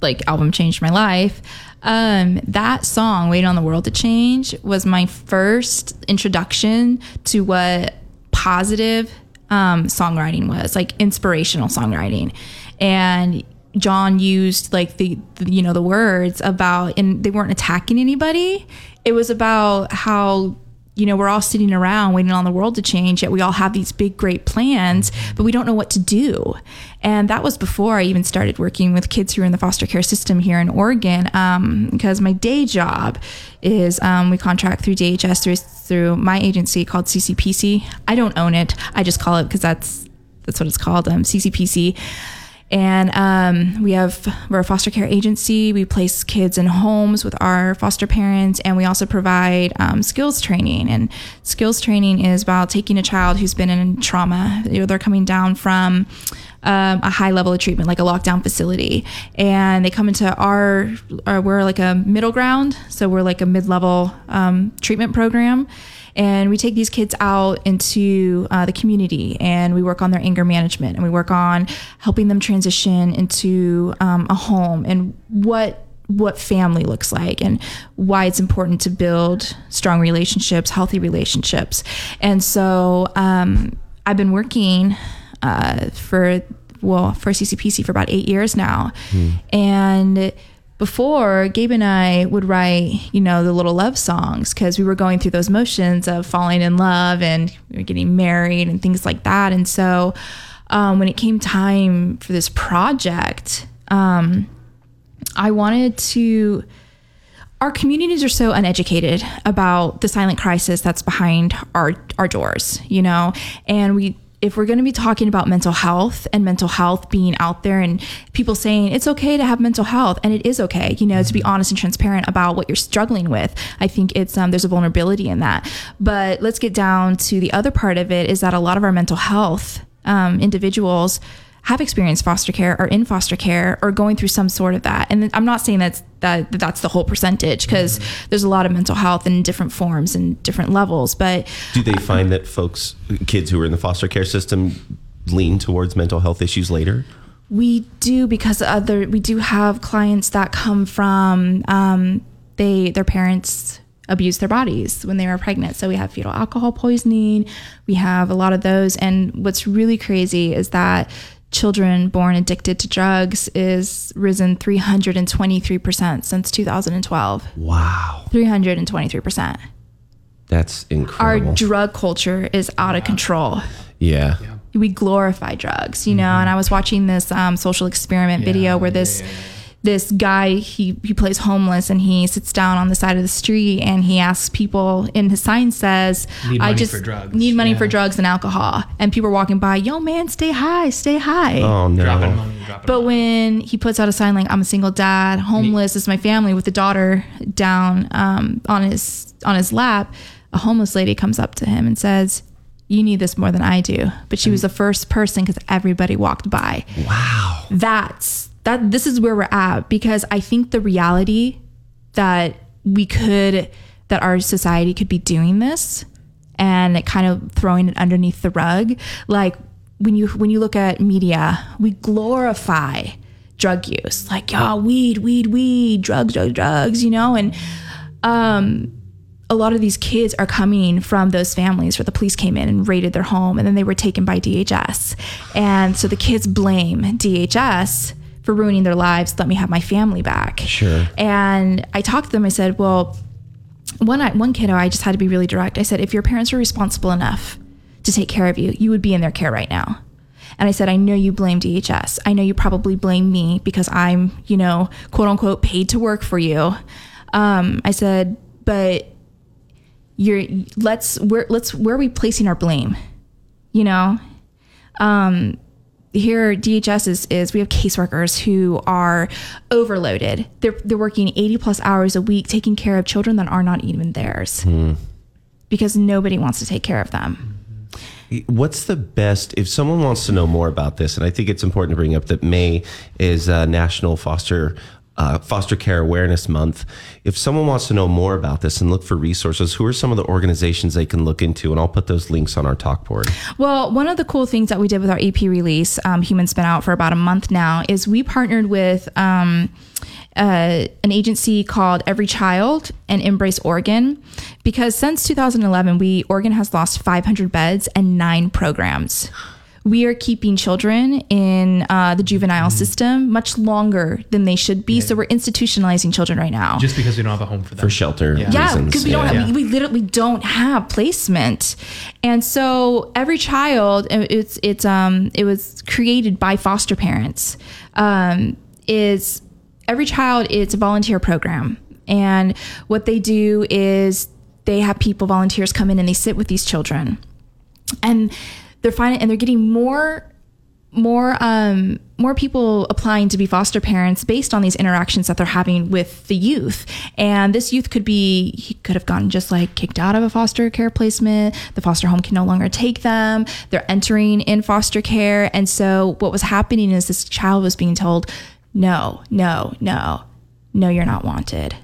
like album changed my life. Um, that song, "Waiting on the World to Change," was my first introduction to what positive um, songwriting was, like inspirational songwriting, and John used like the, the you know the words about, and they weren't attacking anybody. It was about how you know, we're all sitting around waiting on the world to change, yet we all have these big, great plans, but we don't know what to do. And that was before I even started working with kids who are in the foster care system here in Oregon, um, because my day job is um, we contract through DHS through, through my agency called CCPC. I don't own it, I just call it because that's that's what it's called, um, CCPC and um, we have we're a foster care agency. We place kids in homes with our foster parents and we also provide um, skills training. And skills training is about taking a child who's been in trauma you know, they're coming down from um, a high level of treatment like a lockdown facility. And they come into our, our we're like a middle ground so we're like a mid-level um, treatment program and we take these kids out into uh, the community and we work on their anger management and we work on helping them transition into um, a home and what what family looks like and why it's important to build strong relationships healthy relationships. And so um, i've been working uh, for well for ccpc for about eight years now. And before Gabe and I would write, you know, the little love songs because we were going through those motions of falling in love and we were getting married and things like that. And so um, when it came time for this project, um, I wanted to. Our communities are so uneducated about the silent crisis that's behind our our doors, you know, and we if we're going to be talking about mental health and mental health being out there and people saying it's okay to have mental health and it is okay you know to be honest and transparent about what you're struggling with i think it's um, there's a vulnerability in that. But let's get down to the other part of it is that a lot of our mental health um, individuals have experienced foster care or in foster care or going through some sort of that and i'm not saying that's that that that's the whole percentage because there's a lot of mental health in different forms and different levels but Do they find that folks, kids who are in the foster care system, lean towards mental health issues later? We do because other we do have clients that come from um, they their parents abused their bodies when they were pregnant. So we have fetal alcohol poisoning. We have a lot of those. And what's really crazy is that children born addicted to drugs is risen 323% since 2012. Wow. 323%. That's incredible. Our drug culture is out of control. yeah. we glorify drugs, you know. And I was watching this um, social experiment video where this this guy he he plays homeless and he sits down on the side of the street and he asks people and his sign says I just for drugs." need money Yeah. for drugs and alcohol and people are walking by yo man stay high stay high Oh no. Dropping money, dropping but when he puts out a sign like I'm a single dad, homeless this is my family with a daughter down um, on his on his lap, a homeless lady comes up to him and says, "You need this more than I do." But she was the first person because everybody walked by. Wow. That's that this is where we're at because I think the reality that we could that our society could be doing this and kind of throwing it underneath the rug. Like when you when you look at media we glorify drug use. Like yeah weed weed weed drugs drugs drugs you know? And um a lot of these kids are coming from those families where the police came in and raided their home and then they were taken by DHS. And so the kids blame DHS for ruining their lives. Let me have my family back. Sure. And I talked to them. I said, well, one, one kiddo, I just had to be really direct. I said, if your parents were responsible enough to take care of you, you would be in their care right now. And I said, I know you blame DHS. I know you probably blame me because I'm, you know, quote unquote, paid to work for you. Um, I said, but you're let's where let's where are we placing our blame? You know, um, here DHS is is we have caseworkers who are overloaded. They're they're working eighty plus hours a week taking care of children that are not even theirs because nobody wants to take care of them. What's the best if someone wants to know more about this? And I think it's important to bring up that May is uh, National Foster uh, Foster Care Awareness Month. If someone wants to know more about this and look for resources, who are some of the organizations they can look into? And I'll put those links on our talk board. Well, one of the cool things that we did with our EP release, um, Human's been out for about a month now, is we partnered with um, uh, an agency called Every Child and Embrace Oregon because since 2011, we Oregon has lost 500 beds and nine programs. We are keeping children in uh, the juvenile system much longer than they should be. So we're institutionalizing children right now. Just because we don't have a home for them. For shelter Yeah, reasons. because we don't Yeah. have, we, we literally don't have placement, and so every child uh, it's it's um it was created by foster parents. Um, is every child it's a volunteer program, and what they do is they have people volunteers come in and they sit with these children, and they're finding and they're getting more more um more people applying to be foster parents based on these interactions that they're having with the youth. And this youth could be he could have gotten just like kicked out of a foster care placement. The foster home can no longer take them. They're entering in foster care. And so what was happening is this child was being told no no no. No you're not wanted.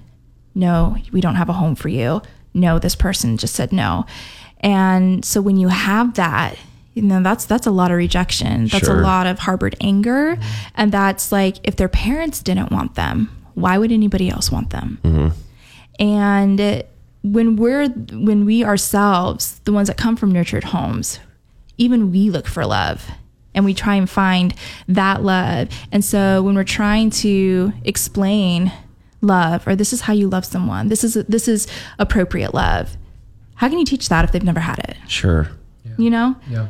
No we don't have a home for you. No this person just said no. And so when you have that you know that's that's a lot of rejection. That's Sure. a lot of harbored anger. And that's like if their parents didn't want them why would anybody else want them? Mm-hmm. And when we're when we ourselves the ones that come from nurtured homes even we look for love and we try and find that love. And so when we're trying to explain love or this is how you love someone this is this is appropriate love how can you teach that if they've never had it? Sure. you know? Yeah.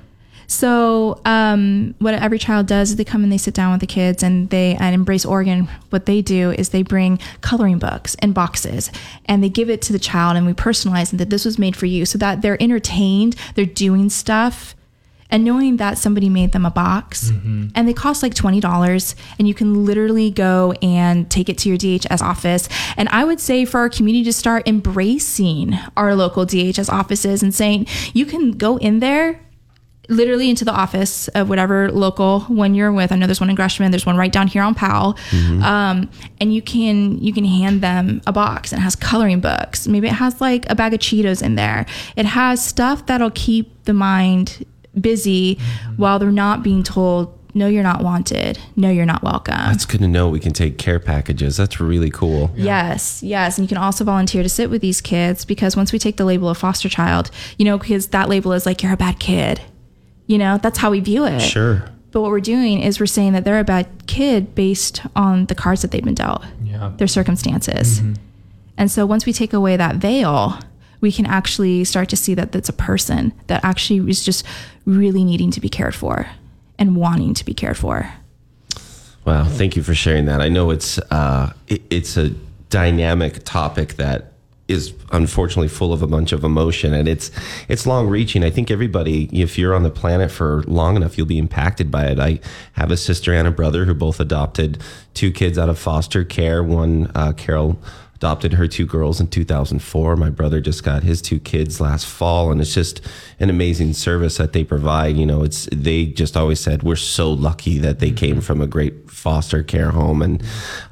So um, what every child does is they come and they sit down with the kids and they and embrace Oregon. What they do is they bring coloring books and boxes and they give it to the child and we personalize and that this was made for you so that they're entertained, they're doing stuff. And knowing that somebody made them a box and they cost like $20 and you can literally go and take it to your DHS office. And I would say for our community to start embracing our local DHS offices and saying, you can go in there literally into the office of whatever local one you're with. I know there's one in Gresham, there's one right down here on Powell, um, and you can you can hand them a box and it has coloring books. Maybe it has like a bag of Cheetos in there. It has stuff that'll keep the mind busy while they're not being told. No, you're not wanted. No, you're not welcome. That's good to know. We can take care packages. That's really cool. Yes, yes. And you can also volunteer to sit with these kids because once we take the label of foster child, you know, because that label is like, you're a bad kid. You know, that's how we view it. Sure. But what we're doing is we're saying that they're a bad kid based on the cards that they've been dealt, Yeah. their circumstances. And so once we take away that veil, we can actually start to see that that's a person that actually is just really needing to be cared for and wanting to be cared for. Wow, thank you for sharing that. I know it's uh, it, it's a dynamic topic that is unfortunately full of a bunch of emotion, and it's it's long reaching. I think everybody, if you're on the planet for long enough, you'll be impacted by it. I have a sister and a brother who both adopted two kids out of foster care. One, uh, Carol adopted her two girls in 2004. My brother just got his two kids last fall, and it's just an amazing service that they provide. You know, it's they just always said we're so lucky that they came from a great foster care home, and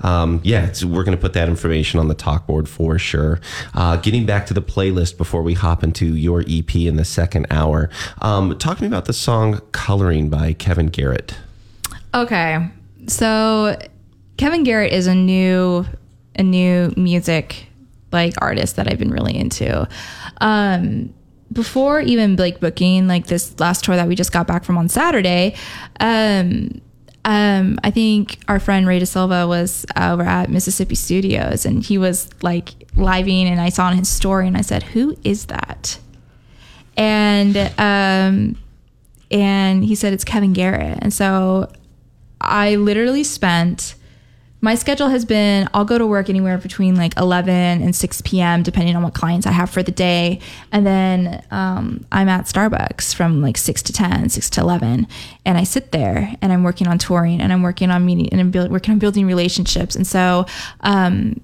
um, yeah, it's, we're going to put that information on the talk board for sure. Uh, getting back to the playlist before we hop into your EP in the second hour, um, talk to me about the song "Coloring" by Kevin Garrett. Okay. So Kevin Garrett is a new a new music like artist that I've been really into. Um before even like booking like this last tour that we just got back from on Saturday, um um, I think our friend Ray De Silva was over at Mississippi Studios and he was like living and I saw on his story and I said, Who is that? And um and he said it's Kevin Garrett. And so I literally spent my schedule has been I'll go to work anywhere between like 11 and 6 p.m. depending on what clients I have for the day. And then um, I'm at Starbucks from like 6 to 10, 6 to 11. And I sit there and I'm working on touring and I'm working on meeting and I'm build, working on building relationships. And so, um,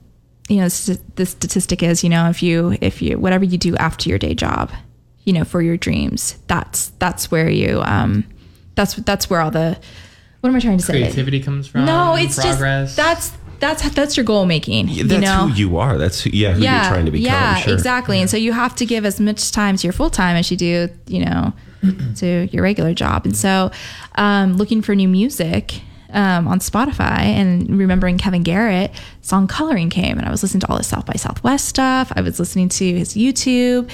you know, st- the statistic is, you know, if you, if you, whatever you do after your day job, you know, for your dreams, that's, that's where you, um, that's, that's where all the, what am I trying to say? Creativity comes from. No, it's progress. just that's that's that's your goal making. Yeah, that's you know? who you are. That's who, yeah, who you're trying to become. Yeah, sure. exactly. And so you have to give as much time to your full time as you do, you know, to your regular job. And so, um, looking for new music um, on Spotify and remembering Kevin Garrett, song "Coloring" came, and I was listening to all his South by Southwest stuff. I was listening to his YouTube.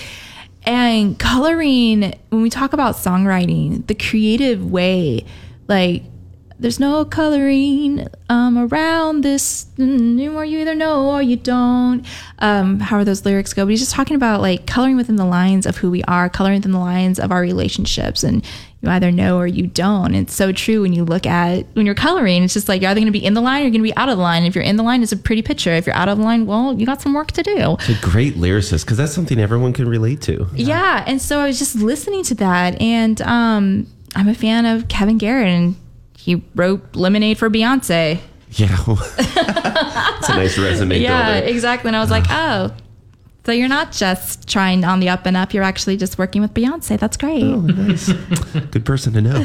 And coloring, when we talk about songwriting, the creative way, like there's no coloring um, around this anymore. you either know or you don't um, how are those lyrics go but he's just talking about like coloring within the lines of who we are coloring within the lines of our relationships and you either know or you don't it's so true when you look at when you're coloring it's just like you're either going to be in the line or you're going to be out of the line if you're in the line it's a pretty picture if you're out of the line well you got some work to do It's a great lyricist because that's something everyone can relate to. yeah. and so i was just listening to that and um, i'm a fan of kevin garrett and he wrote lemonade for beyonce Yeah, it's a nice resume yeah, builder. exactly. And I was like, oh, so you're not just trying on the up and up. You're actually just working with Beyonce. That's great. Oh, nice. Good person to know.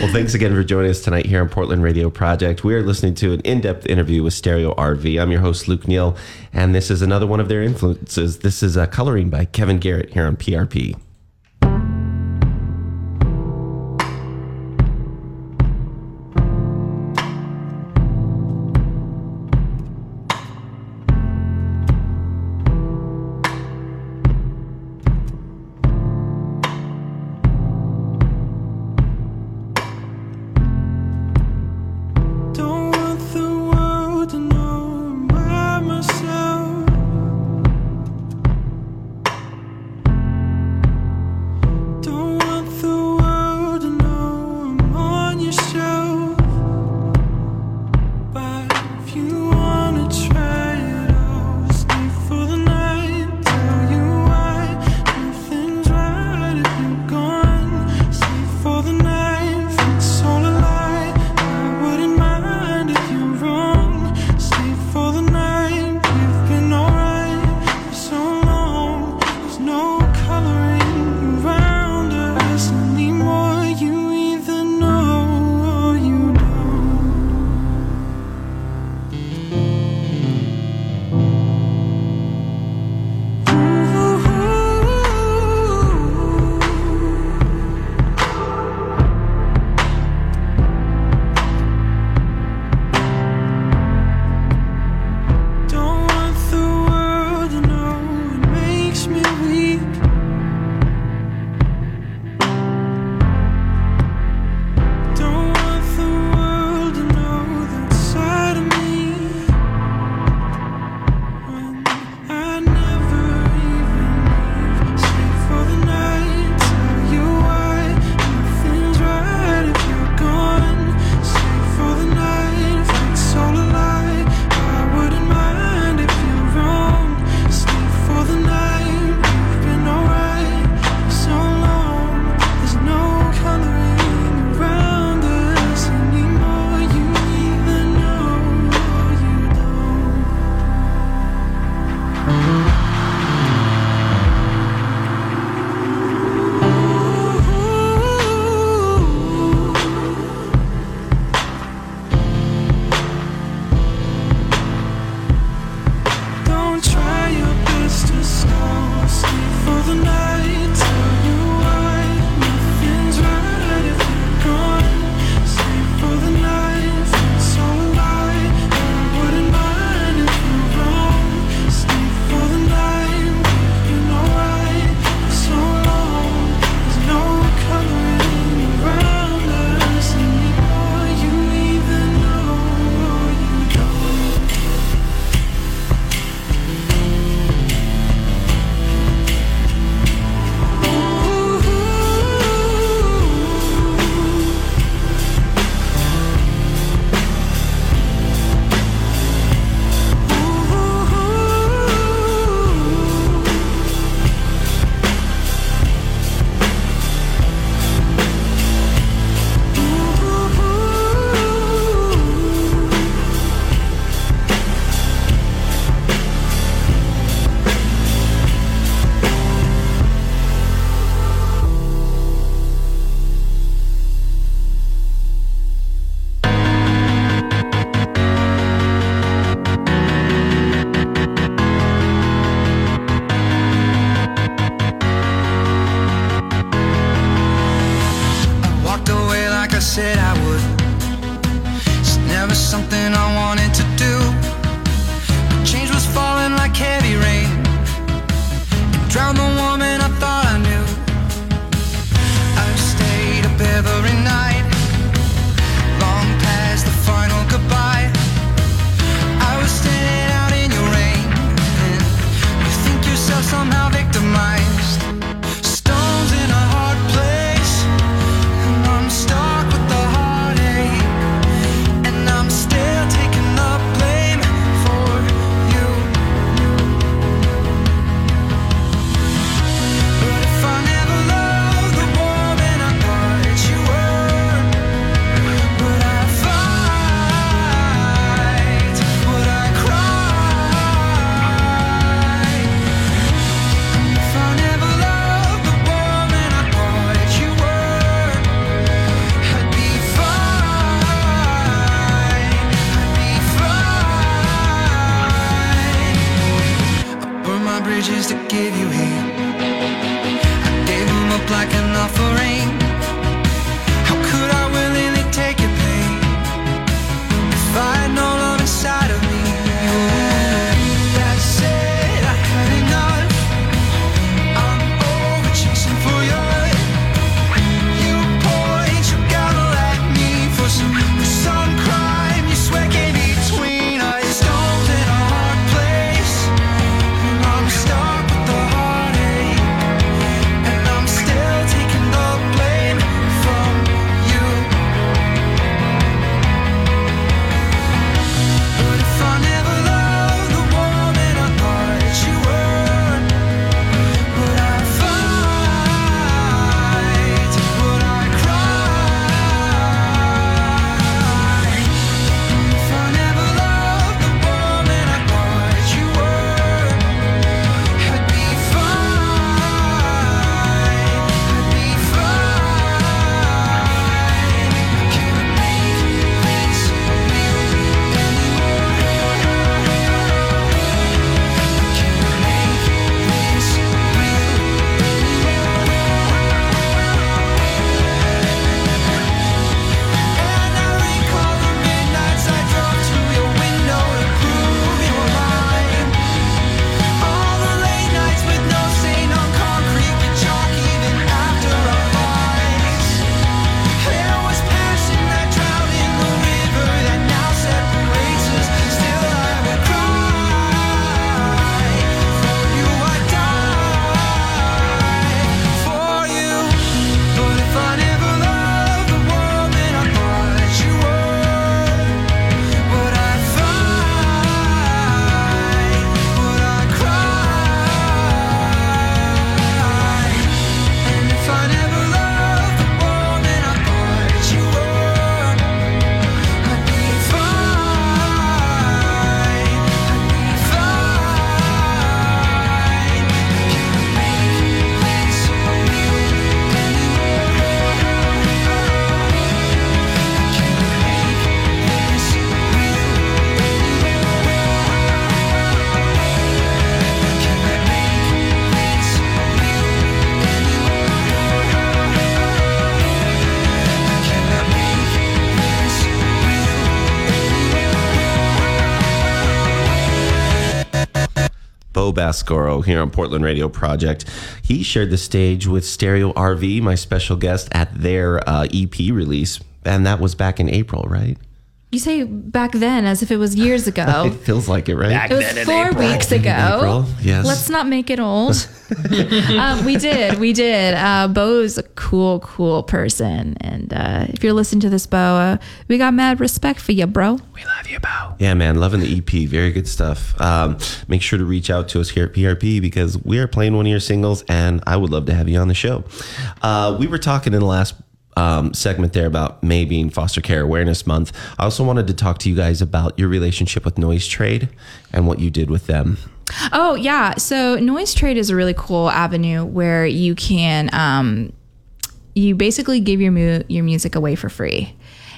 well, thanks again for joining us tonight here on Portland Radio Project. We are listening to an in depth interview with Stereo RV. I'm your host, Luke Neal, and this is another one of their influences. This is uh, Coloring by Kevin Garrett here on PRP. Bo Bascoro here on Portland Radio Project. He shared the stage with Stereo RV, my special guest, at their uh, EP release. And that was back in April, right? You say back then as if it was years ago. It feels like it, right? It was four weeks ago. April, yes. Let's not make it old. um, we did. We did. Uh, Bo's a cool, cool person. And uh, if you're listening to this, Bo, uh, we got mad respect for you, bro. We love you, Bo. Yeah, man, loving the EP. Very good stuff. Um, make sure to reach out to us here at PRP because we are playing one of your singles, and I would love to have you on the show. Uh, we were talking in the last um, segment there about May being Foster Care Awareness Month. I also wanted to talk to you guys about your relationship with Noise Trade and what you did with them. Oh, yeah. So, Noise Trade is a really cool avenue where you can, um, you basically give your, mu- your music away for free.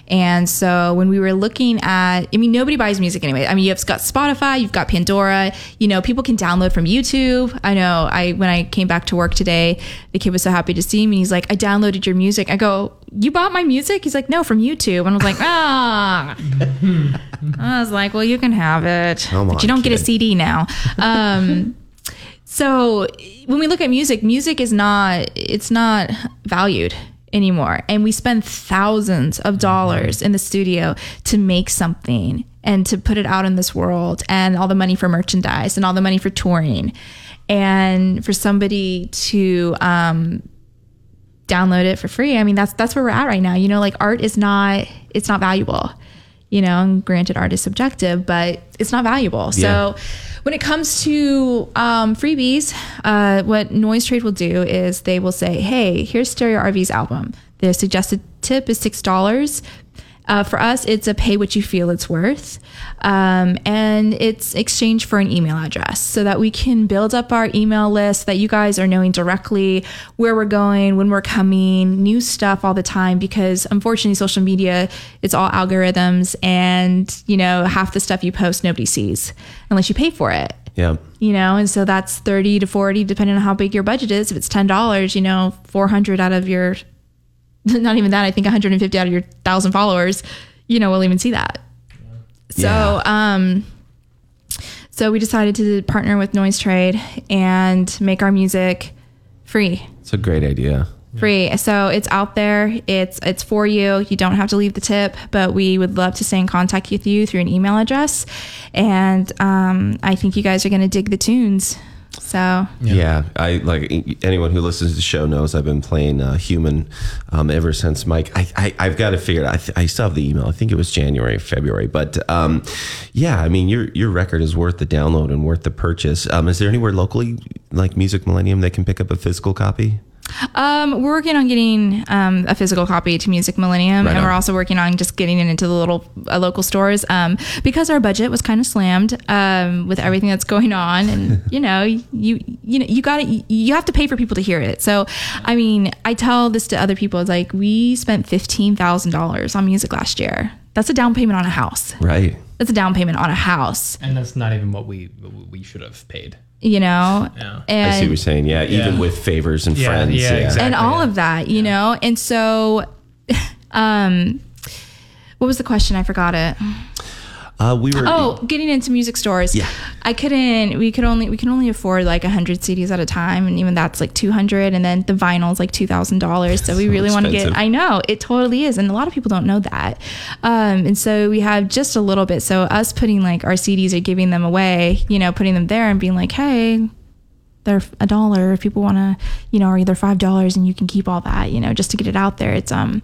And so when we were looking at, I mean, nobody buys music anyway. I mean, you've got Spotify, you've got Pandora, you know, people can download from YouTube. I know I, when I came back to work today, the kid was so happy to see me. He's like, I downloaded your music. I go, you bought my music? He's like, no, from YouTube. And I was like, ah, I was like, well, you can have it, Come but you don't get a. CD now. Um, so when we look at music, music is not it's not valued anymore. And we spend thousands of dollars in the studio to make something and to put it out in this world and all the money for merchandise and all the money for touring. And for somebody to um download it for free. I mean, that's that's where we're at right now. You know, like art is not it's not valuable. You know, and granted, art is subjective, but it's not valuable. So, when it comes to um, freebies, uh, what Noise Trade will do is they will say, "Hey, here's Stereo RV's album. The suggested tip is six dollars." Uh, for us, it's a pay what you feel it's worth. Um, and it's exchange for an email address so that we can build up our email list that you guys are knowing directly where we're going, when we're coming, new stuff all the time. Because unfortunately, social media, it's all algorithms. And, you know, half the stuff you post, nobody sees unless you pay for it. Yeah. you know and so that's 30 to 40 depending on how big your budget is if it's $10 you know 400 out of your not even that i think 150 out of your 1000 followers you know will even see that. So um so we decided to partner with noise trade and make our music free. It's a great idea. free. So it's out there. It's it's for you. You don't have to leave the tip but we would love to stay in contact with you through an email address. And um, i think you guys are going to dig the tunes so Yeah. I like anyone who listens to the show knows I've been playing uh, Human um, ever since Mike. I, I I've got to figure. it out. I, th- I still have the email. I think it was January, February. But um, yeah, I mean your your record is worth the download and worth the purchase. Um, is there anywhere locally like Music Millennium that can pick up a physical copy? Um, we're working on getting um, a physical copy to music millennium Right and on. we're also working on just getting it into the little uh, local stores um, because our budget was kind of slammed um, with everything that's going on and you know you you know you got to you have to pay for people to hear it so i mean i tell this to other people it's like we spent $15000 on music last year that's a down payment on a house Right. that's a down payment on a house And that's not even what we what we should have paid. You know Yeah. and I see what you're saying. Yeah, even Yeah. with favors and Yeah, friends. yeah, exactly. and all of that, you know. And so, um, what was the question? I forgot it. Uh, we were. Oh, getting into music stores. Yeah. I couldn't. We could only. We can only afford like hundred CDs at a time, and even that's like two hundred. And then the vinyl's like two thousand dollars. So we So really want to get. I know it totally is, and a lot of people don't know that. Um, and so we have just a little bit. So us putting like our CDs or giving them away, you know, putting them there and being like, hey, they're a dollar if people want to you know or either five dollars and you can keep all that you know just to get it out there it's um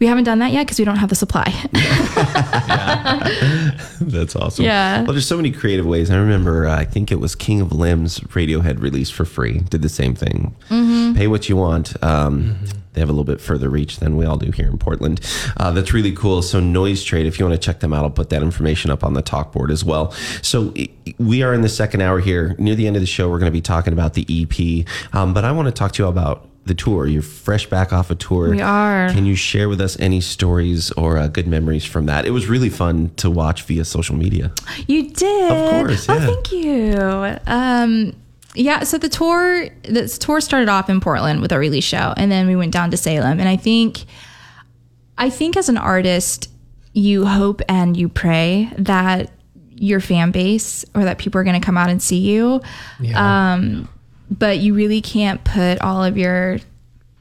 we haven't done that yet because we don't have the supply That's awesome. Yeah. Well, there's so many creative ways. I remember, uh, I think it was King of Limbs Radiohead released for free. Did the same thing. Mm-hmm. Pay what you want. Um, They have a little bit further reach than we all do here in Portland. Uh, that's really cool. So Noise Trade, if you want to check them out, I'll put that information up on the talk board as well. So we are in the second hour here. Near the end of the show, we're going to be talking about the EP. Um, but I want to talk to you about the tour. You're fresh back off a tour. We are. Can you share with us any stories or uh, good memories from that? It was really fun to watch via social media. you did Of course, oh thank you um yeah so the tour the tour started off in portland with our release show and then we went down to salem and i think i think as an artist you hope and you pray that your fan base or that people are going to come out and see you um but you really can't put all of your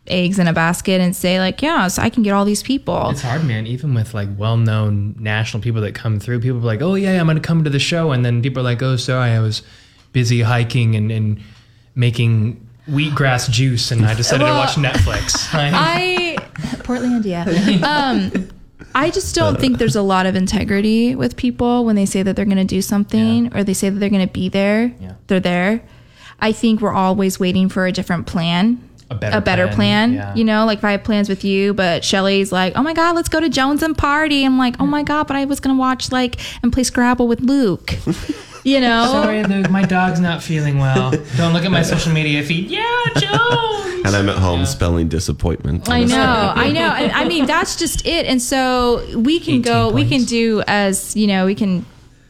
eggs in a basket and say like yeah so i can get all these people It's hard, man. Even with like well-known national people that come through, people are like, "Oh yeah, I'm gonna come to the show," and then people are like, "Oh, sorry, I was busy hiking and, and making wheatgrass juice, and I decided Well, to watch Netflix." I Portlandia. Um, I just don't think there's a lot of integrity with people when they say that they're going to do something or they say that they're going to be there. Yeah. They're there. I think we're always waiting for a different plan. A better a better plan, plan, yeah. you know, like if I have plans with you, but Shelly's like, oh my God, let's go to Jones and party. I'm like, oh my God, but I was going to watch like and play Scrabble with Luke, you know? Sorry, Luke, my dog's not feeling well. Don't look at my social media feed. Yeah, Jones. And I'm at home spelling disappointment. I know, I know. I, I mean, that's just it. And so we can go, we can do as, you know, we can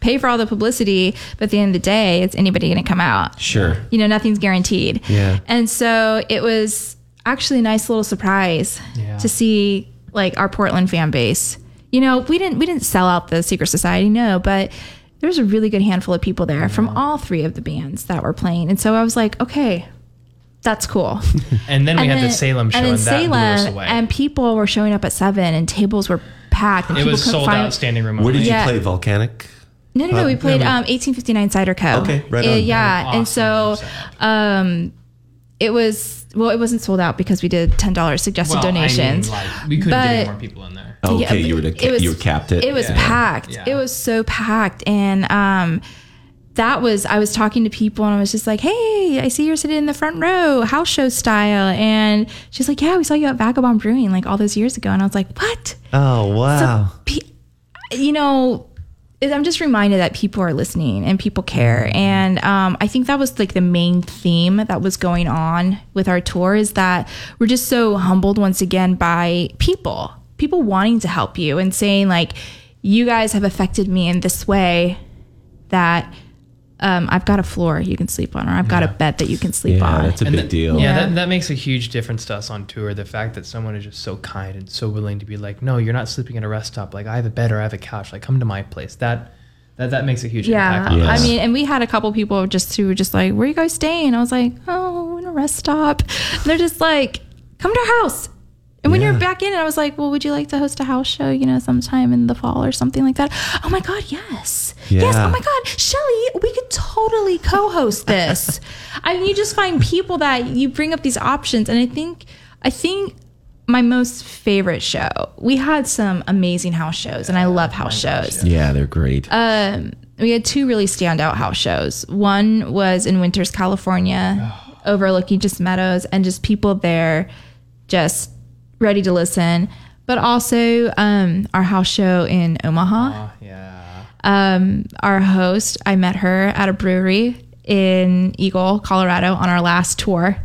pay for all the publicity, but at the end of the day, it's anybody going to come out. Sure. You know, nothing's guaranteed. Yeah. And so it was actually a nice little surprise Yeah. to see like our Portland fan base. You know, we didn't we didn't sell out the secret society, no, but there was a really good handful of people there from all three of the bands that were playing. And so I was like, okay, that's cool. And then we had the Salem show, and and, then that blew us Salem, away. and people were showing up at seven, and tables were packed. And it was couldn't sold find- out, standing room. Where did you Yeah. play? Volcanic? No, no, no. We played no, we- um, 1859 Cider Co. Okay, right on. yeah, Awesome and so um, it was well, it wasn't sold out because we did ten dollars suggested Well, I mean, donations. like, we couldn't get any But- more people in there. Okay, Yeah, you were but the, it was- you were capped it. It was Yeah. packed. Yeah. It was so packed, and um, that was I was talking to people, and I was just like, "Hey, I see you're sitting in the front row, house show style," and she's like, "Yeah, we saw you at Vagabond Brewing like all those years ago," and I was like, "What?" Oh wow. pe- you know i'm just reminded that people are listening and people care. And um, i think that was like the main theme that was going on with our tour is that we're just so humbled once again by people people wanting to help you and saying like you guys have affected me in this way that um, I've got a floor you can sleep on, or I've got a bed that you can sleep Yeah, on. that's a And big that- deal. Yeah, Yeah. That, that makes a huge difference to us on tour. The fact that someone is just so kind and so willing to be like, no, you're not sleeping at a rest stop. Like I have a bed or I have a couch. Like come to my place. That that that makes a huge Yeah, impact. On I mean, and we had a couple people just who were just like, "Where are you guys staying?" I was like, "Oh, in a rest stop." And they're just like, "Come to our house." And when Yeah. you're back in, I was like, "Well, would you like to host a house show? You know, sometime in the fall or something like that?" Oh my god, yes, yes. Oh my god, Shelly, we could totally co-host this. I mean, you just find people that you bring up these options, and I think, I think. My most favorite show. We had some amazing house shows, and I love house shows. Yeah, they're great. Um, we had two really standout house shows. One was in Winters, California, overlooking just meadows and just people there just ready to listen. But also um, our house show in Omaha. yeah. Um, our host, I met her at a brewery in Eagle, Colorado on our last tour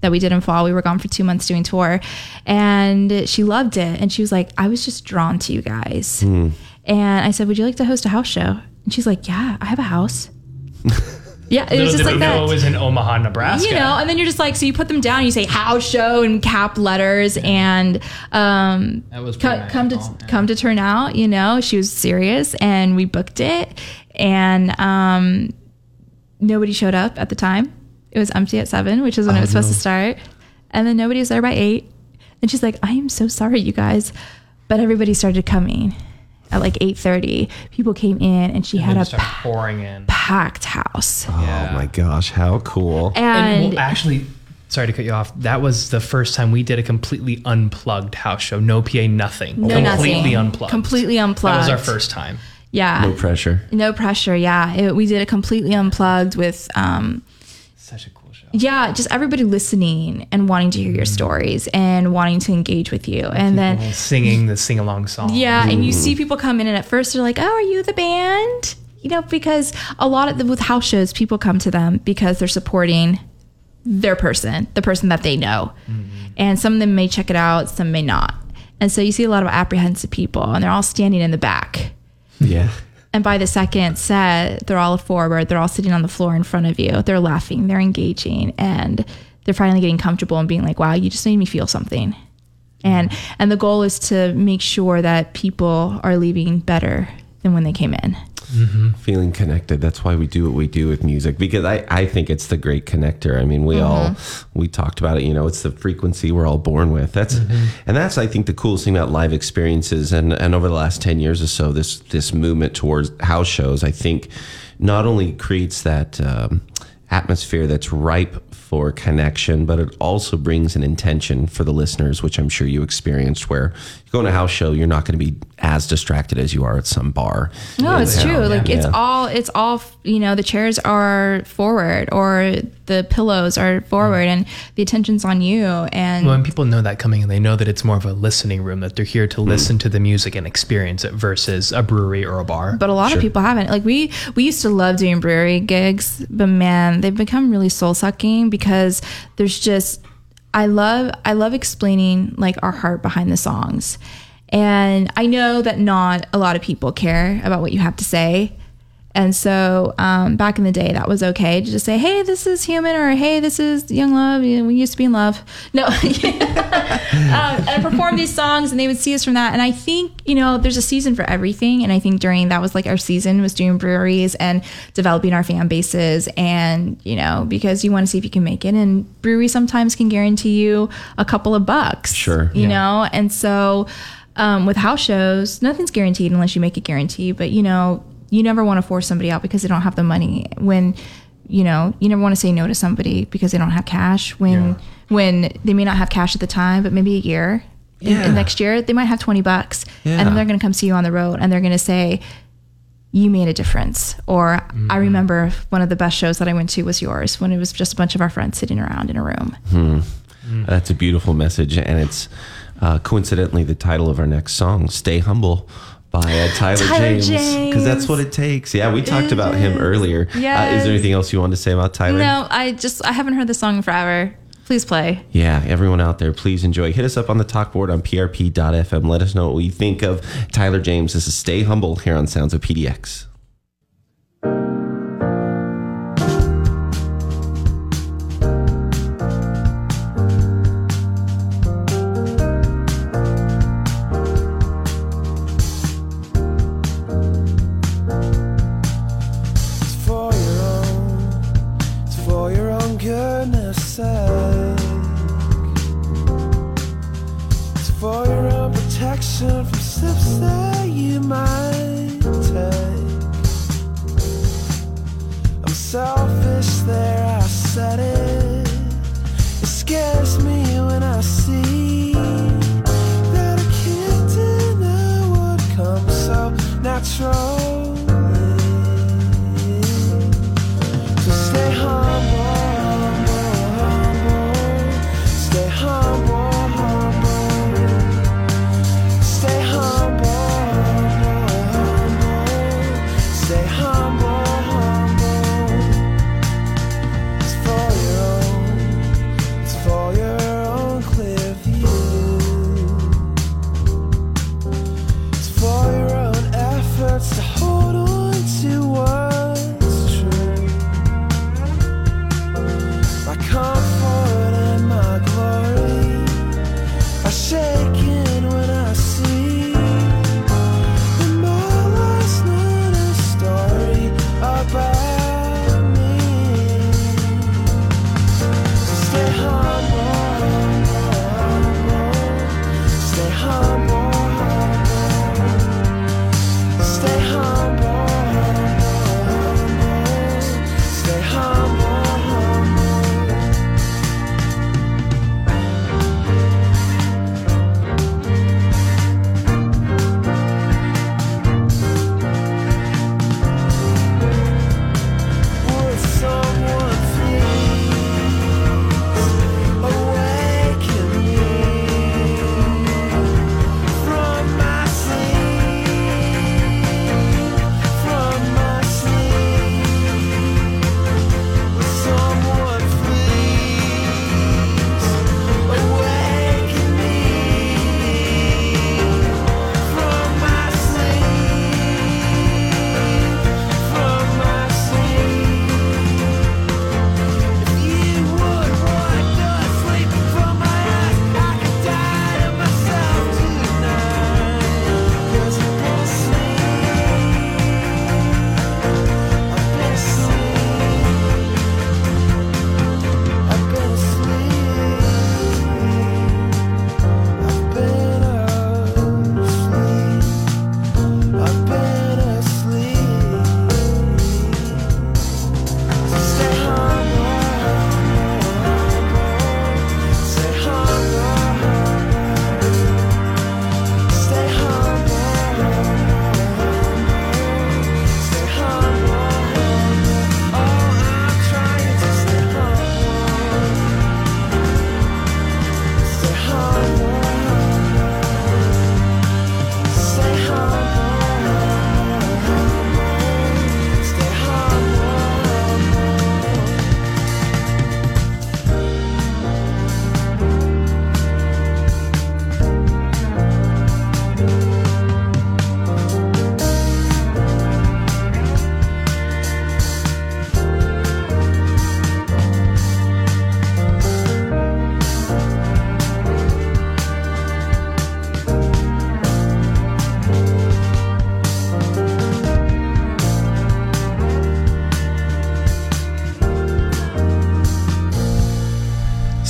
that we did in fall. We were gone for two months doing tour and she loved it. And she was like, I was just drawn to you guys. Hmm. And I said, Would you like to host a house show? And she's like, Yeah, I have a house. yeah, it was the, just the, like the that. was in Omaha, Nebraska. You know, and then you're just like, so you put them down, you say house show and cap letters, and um, That was co- come to magical, come to turn out. You know, she was serious, and we booked it, and um, nobody showed up at the time. It was empty at seven, which is when it Oh, was supposed no. to start, and then nobody was there by eight. And she's like, I am so sorry, you guys, but everybody started coming at like eight thirty. People came in, and she And had a pa- pouring in. packed house. Oh my gosh, how cool. And, well, actually, sorry to cut you off. That was the first time we did a completely unplugged house show. No PA, nothing. No completely nothing. unplugged. Completely unplugged. That was our first time. yeah, No pressure. No pressure. Yeah, it, we did it completely unplugged with, um, Such a cool show. Yeah, just everybody listening and wanting to hear your mm-hmm. stories and wanting to engage with you. And then, Singing the sing along song. yeah, and you see people come in and at first they're like, "Oh, are you the band?" You know, because a lot of the with house shows, people come to them because they're supporting their person, the person that they know, mm-hmm. and some of them may check it out, some may not. And so you see a lot of apprehensive people, and they're all standing in the back. Yeah. And by the second set, they're all forward. They're all sitting on the floor in front of you. They're laughing. They're engaging, and they're finally getting comfortable and being like, "Wow, you just made me feel something." And and the goal is to make sure that people are leaving better than when they came in. Mm-hmm. Feeling connected. That's why we do what we do with music because I, I think it's the great connector. I mean, we mm-hmm. all we talked about it. You know, it's the frequency we're all born with. That's mm-hmm. and that's I think the coolest thing about live experiences. And and over the last ten years or so, this this movement towards house shows, I think, not only creates that um, atmosphere that's ripe for connection, but it also brings an intention for the listeners, which I'm sure you experienced. Where you go to a house show, you're not going to be as distracted as you are at some bar. No, it's Yeah. true. Like it's all it's all you know. The chairs are forward, or the pillows are forward, mm. and the attention's on you. And When people know that coming in, they know that it's more of a listening room, that they're here to mm. listen to the music and experience it versus a brewery or a bar. but a lot of people haven't. Like we we used to love doing brewery gigs, but man, they've become really soul sucking because there's just I love I love explaining like our heart behind the songs. And I know that not a lot of people care about what you have to say. And so um, back in the day, that was okay to just say, "Hey, this is human," or "Hey, this is Young Love. You know, we used to be in love." No, um, and I performed these songs, and they would see us from that. And I think you know, there's a season for everything. And I think during that was like our season was doing breweries and developing our fan bases, and you know, because you want to see if you can make it. And breweries sometimes can guarantee you a couple of bucks. Sure. you Yeah. know, and so um, with house shows, nothing's guaranteed unless you make a guarantee. But you know, you never want to force somebody out because they don't have the money. When you know, you never want to say no to somebody because they don't have cash. When when they may not have cash at the time, but maybe a year. Yeah. in next year, they might have twenty bucks, Yeah. and then they're going to come see you on the road, and they're going to say, "You made a difference." Or I remember one of the best shows that I went to was yours when it was just a bunch of our friends sitting around in a room. Hmm. That's a beautiful message, and it's uh, coincidentally the title of our next song, "Stay Humble." By uh, Tyler, Tyler James, because that's what it takes. Yeah, we talked about him earlier. Uh, is there anything else you wanted to say about Tyler? No, I just I haven't heard the song in forever. Please play. Yeah, everyone out there, please enjoy. Hit us up on the talk board on prp.fm. Let us know what you think of Tyler James. This is Stay Humble here on Sounds of PDX.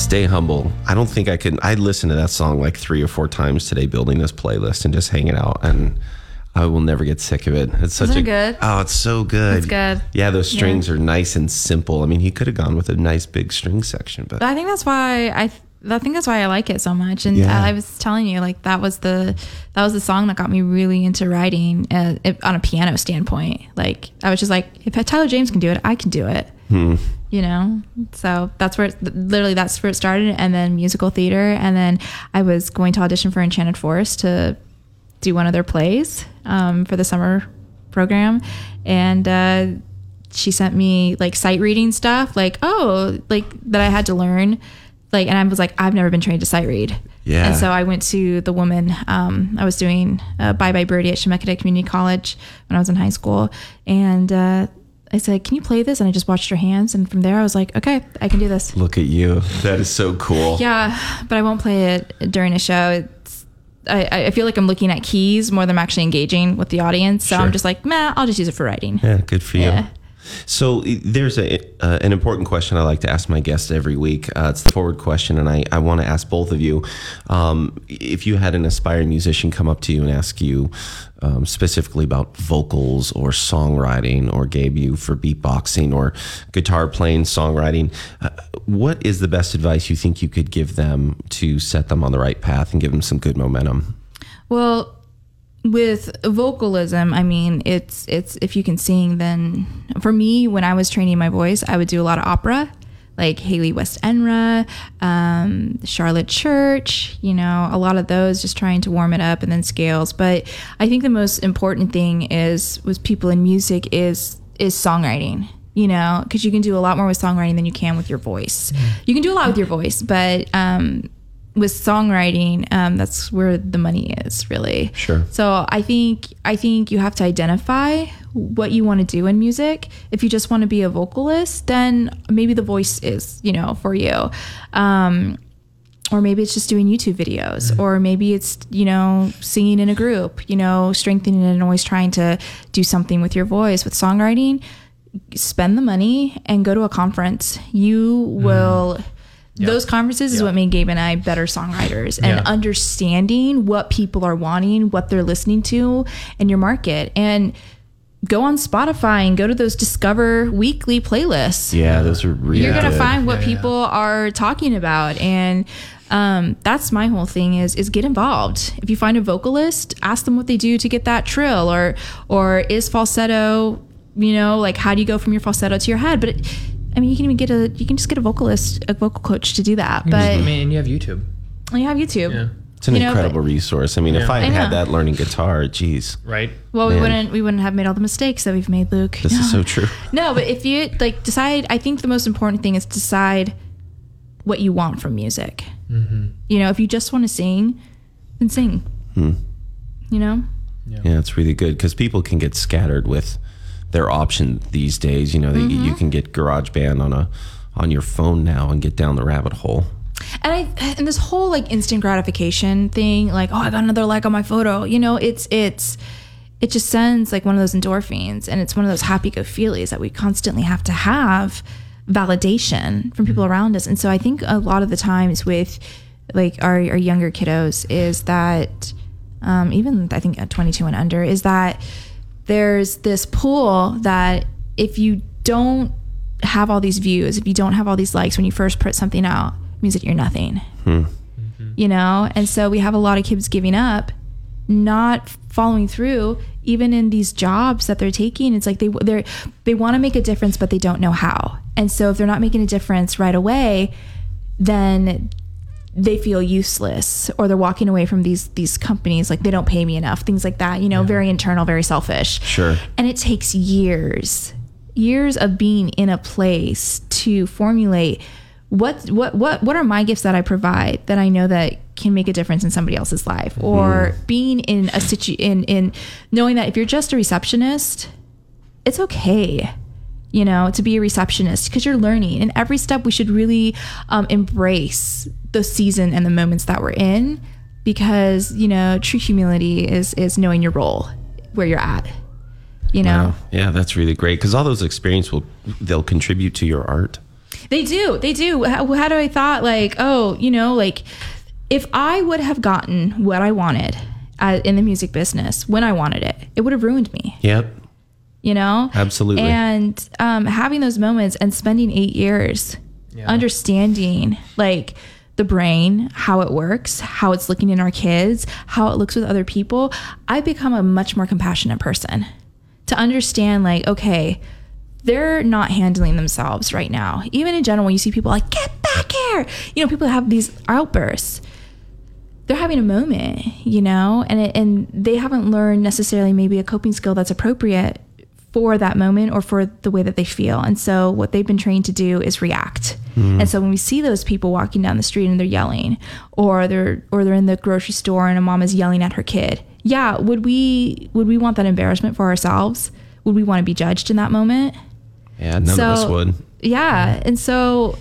Stay humble. I don't think I can. I listened to that song like three or four times today, building this playlist and just hanging out, and I will never get sick of it. It's such Isn't a good? Oh, it's so good. It's good. Yeah, those Yeah. strings are nice and simple. I mean, he could have gone with a nice big string section, but I think that's why I I think that's why I like it so much. And Yeah. I was telling you, like that was the that was the song that got me really into writing uh, it, on a piano standpoint. Like I was just like, if Tyler James can do it, I can do it. Hmm. You know, so that's where it, literally that's where it started, and then musical theater, and then I was going to audition for Enchanted Forest to do one of their plays um, for the summer program, and uh, she sent me like sight reading stuff, like oh, like that I had to learn, like, and I was like, I've never been trained to sight read. Yeah. And so I went to the woman. Um, I was doing uh, Bye Bye Birdie at Chemeketa Community College when I was in high school, and uh, I said, "Can you play this?" And I just watched her hands, and from there I was like, "Okay, I can do this." look at you. That is so cool. Yeah, but I won't play it during a show. It's I, I feel like I'm looking at keys more than I'm actually engaging with the audience. So Sure. I'm just like, meh, I'll just use it for writing. Yeah, good for you. Yeah. So there's a uh, an important question I like to ask my guests every week. Uh, it's the forward question, and I, I want to ask both of you um, if you had an aspiring musician come up to you and ask you um, specifically about vocals or songwriting, or gave you for beatboxing or guitar playing, songwriting. Uh, what is the best advice you think you could give them to set them on the right path and give them some good momentum? Well, with vocalism, I mean, it's it's if you can sing, then for me, when I was training my voice, I would do a lot of opera, like Hayley Westenra, um, Charlotte Church, you know, a lot of those, just trying to warm it up, and then scales. But I think the most important thing is with people in music is is songwriting. You know, because you can do a lot more with songwriting than you can with your voice. You can do a lot with your voice, but um, with songwriting, um, that's where the money is really. Sure. So I think I think you have to identify what you want to do in music. If you just want to be a vocalist, then maybe the voice is you know for you. Um, or maybe it's just doing YouTube videos, or maybe it's you know singing in a group, you know, strengthening and always trying to do something with your voice with songwriting. Spend the money and go to a conference. You will. Those conferences is what made Gabe and I better songwriters and Yeah. understanding what people are wanting, what they're listening to in your market. And go on Spotify and go to those Discover weekly playlists Yeah, those are really. you're gonna good. find what people are talking about and um, that's my whole thing is is get involved if you find a vocalist ask them what they do to get that trill or or is falsetto you know like how do you go from your falsetto to your head but it, i mean you can even get a you can just get a vocalist a vocal coach to do that But I but mean, you have YouTube. you have youtube Yeah. It's an you know, incredible resource. I mean, if I had I had that learning guitar, geez, Right. well we wouldn't we wouldn't have made all the mistakes that we've made luke this is so true. No, but if you like decide, I think the most important thing is decide what you want from music. You know, if you just want to sing, then sing. Hmm. You know, Yeah, it's really good because people can get scattered with their option these days. You know, they, Mm-hmm. you can get GarageBand on a on your phone now and get down the rabbit hole. and I and this whole like instant gratification thing, like oh, I got another like on my photo. You know, it's it's it just sends like one of those endorphins, and it's one of those happy go feelies that we constantly have to have validation from people around us. And so I think a lot of the times with like our, our younger kiddos is that um, even I think at 22 and under is that there's this pool that if you don't have all these views, if you don't have all these likes when you first put something out, it means that you're nothing. Hmm. Mm-hmm. You know? And so we have a lot of kids giving up, not following through, even in these jobs that they're taking. It's like they they they want to make a difference, but they don't know how. And so if they're not making a difference right away, then they feel useless or they're walking away from these these companies like they don't pay me enough things like that you know very internal very selfish. Sure. and it takes years years of being in a place to formulate what what what what are my gifts that I provide that I know that can make a difference in somebody else's life? Or being in a situ in in knowing that if you're just a receptionist it's okay you know to be a receptionist because you're learning. And every step we should really um, embrace the season and the moments that we're in because you know true humility is is knowing your role where you're at you know Wow. Yeah, that's really great because all those experiences will they'll contribute to your art. They do. They do. How, how do I thought like, oh, you know, like if I would have gotten what I wanted uh, in the music business when I wanted it, it would have ruined me. Yep. You know, Absolutely. And um, having those moments and spending eight years understanding like the brain, how it works, how it's looking in our kids, how it looks with other people, I've become a much more compassionate person to understand like, okay, they're not handling themselves right now. Even in general, when you see people like, get back here, you know, people have these outbursts. They're having a moment, you know, and it, and they haven't learned necessarily maybe a coping skill that's appropriate for that moment or for the way that they feel. And so what they've been trained to do is react. And so when we see those people walking down the street and they're yelling or they're or they're in the grocery store and a mom is yelling at her kid. Yeah, would we would we want that embarrassment for ourselves? Would we want to be judged in that moment? Yeah, none of us would. Yeah. And so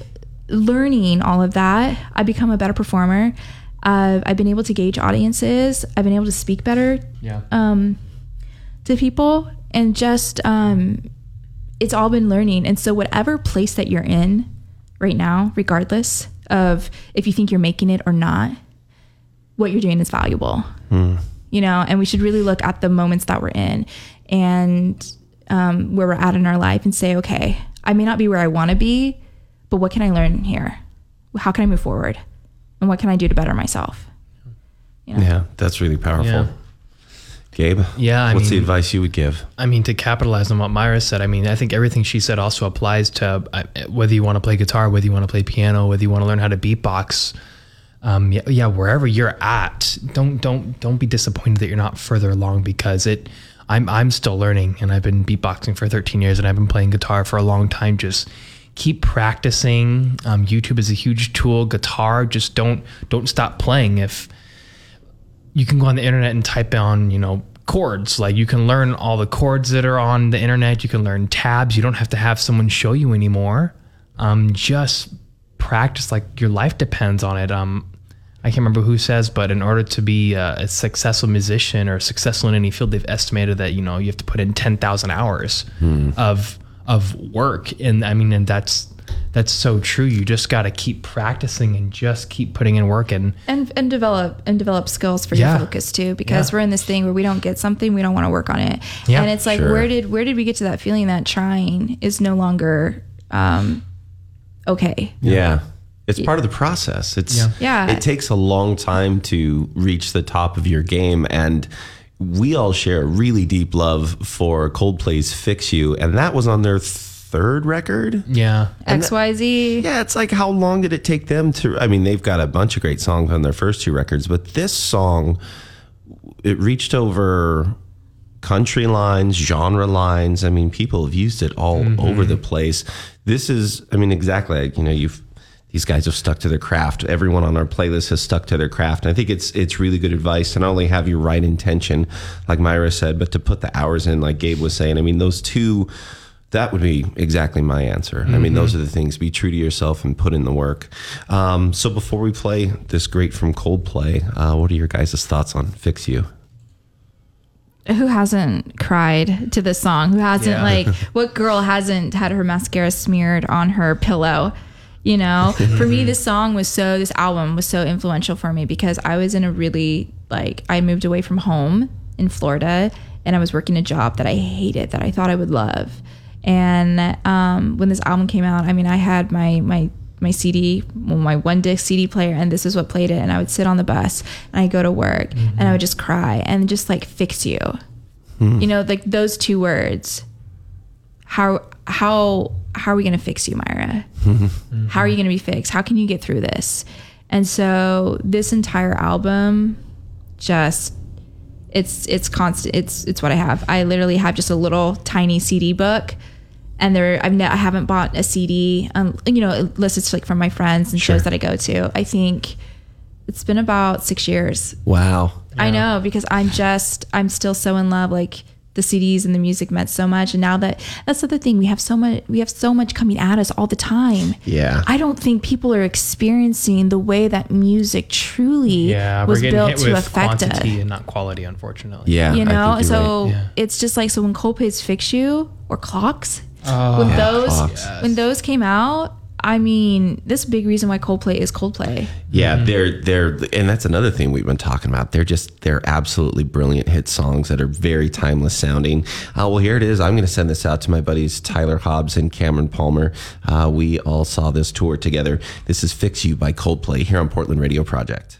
learning all of that, I become a better performer. Uh, I've been able to gauge audiences. I've been able to speak better Yeah. um, to people and just um, it's all been learning. And so, whatever place that you're in right now, regardless of if you think you're making it or not, what you're doing is valuable. You know, and we should really look at the moments that we're in and um, where we're at in our life and say, okay, I may not be where I want to be, but what can I learn here? How can I move forward? And what can I do to better myself? Yeah, that's really powerful. Yeah. Gabe, Yeah, I what's the advice you would give? I mean, to capitalize on what Myra said, I mean, I think everything she said also applies to uh, whether you want to play guitar, whether you want to play piano, whether you want to learn how to beatbox. Um, yeah, yeah, wherever you're at, don't don't don't be disappointed that you're not further along because it. I'm I'm still learning, and I've been beatboxing for 13 years, and I've been playing guitar for a long time. Just keep practicing. Um, YouTube is a huge tool. Guitar, just don't don't stop playing. If you can go on the internet and type on, you know, chords. Like you can learn all the chords that are on the internet. You can learn tabs. You don't have to have someone show you anymore. Um, just practice like your life depends on it. Um, I can't remember who says, but in order to be a, a successful musician or successful in any field, they've estimated that you know you have to put in ten thousand hours of of work. And I mean, and that's that's so true. You just got to keep practicing and just keep putting in work and and and develop and develop skills for Yeah. your focus too because Yeah. we're in this thing where we don't get something we don't want to work on it Yeah, and it's like sure. where did where did we get to that feeling that trying is no longer um okay Yeah. It's part of the process. It's Yeah. Yeah. It takes a long time to reach the top of your game and we all share a really deep love for Coldplay's Fix You and that was on their third record. yeah. xyz Yeah, it's like how long did it take them to I mean, they've got a bunch of great songs on their first two records, but this song it reached over country lines, genre lines. I mean, people have used it all mm-hmm. over the place. This is, I mean, exactly. Like, you know, you've these guys have stuck to their craft. Everyone on our playlist has stuck to their craft. And I think it's it's really good advice to not only have your right intention, like Myra said, but to put the hours in, like Gabe was saying. I mean, those two. That would be exactly my answer. I mean, those are the things. Be true to yourself and put in the work. Um, so before we play this great from Coldplay, uh, what are your guys' thoughts on "Fix You"? who hasn't cried to this song who hasn't Yeah. like what girl hasn't had her mascara smeared on her pillow you know for me this song was so this album was so influential for me because i was in a really like i moved away from home in florida and i was working a job that i hated that i thought i would love and um, when this album came out i mean i had my my my CD, well, my one disc CD player, and this is what played it. And I would sit on the bus and I go to work and I mm-hmm. would just cry and just like fix you. Hmm. You know, like those two words. How how how are we gonna fix you, Myra? Mm-hmm. How are you gonna be fixed? How can you get through this? And so this entire album just it's it's constant it's it's what I have. I literally have just a little tiny CD book and there I've ne- I haven't bought a CD um, you know unless it's like from my friends and shows that I go to. I think it's been about 6 years. Wow. I know because I'm just I'm still so in love like the CDs and the music meant so much and now that that's the other thing we have so much we have so much coming at us all the time. Yeah. I don't think people are experiencing the way that music truly Yeah, was we're getting built hit to with affect us quantity and not quality, unfortunately. Yeah. you know so right. Yeah. it's just like so when coldplay's fix you or clocks Oh, when those Clocks. when those came out i mean this is a big reason why coldplay is coldplay Yeah, they're they're and that's another thing we've been talking about. They're just they're absolutely brilliant hit songs that are very timeless sounding. Uh, well, here it is. I'm going to send this out to my buddies Tyler Hobbs and Cameron Palmer. Uh, we all saw this tour together. This is "Fix You" by Coldplay here on Portland Radio Project.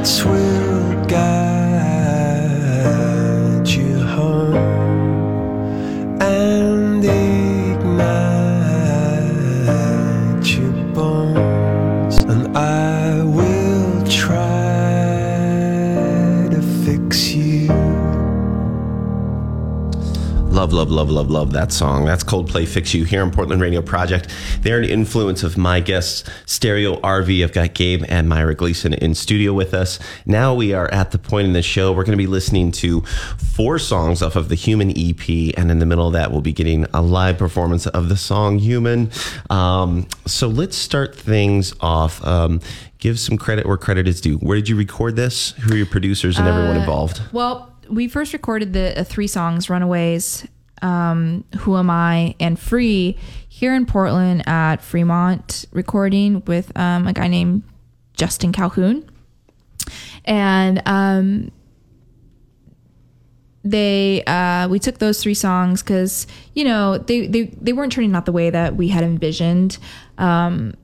Lights will guide Love, love, love, love, love that song. That's Coldplay Fix You here on Portland Radio Project. They're an influence of my guests, Stereo RV. I've got Gabe and Myra Gleason in studio with us. Now we are at the point in the show we're going to be listening to four songs off of the Human EP, and in the middle of that, we'll be getting a live performance of the song Human. Um, so let's start things off. Um, give some credit where credit is due. Where did you record this? Who are your producers and everyone Uh, involved? Well, we first recorded the uh, three songs Runaways, um, Who Am I, and Free here in Portland at Fremont recording with um, a guy named Justin Calhoun. And um, they uh, we took those three songs because you know they, they they weren't turning out the way that we had envisioned. Um,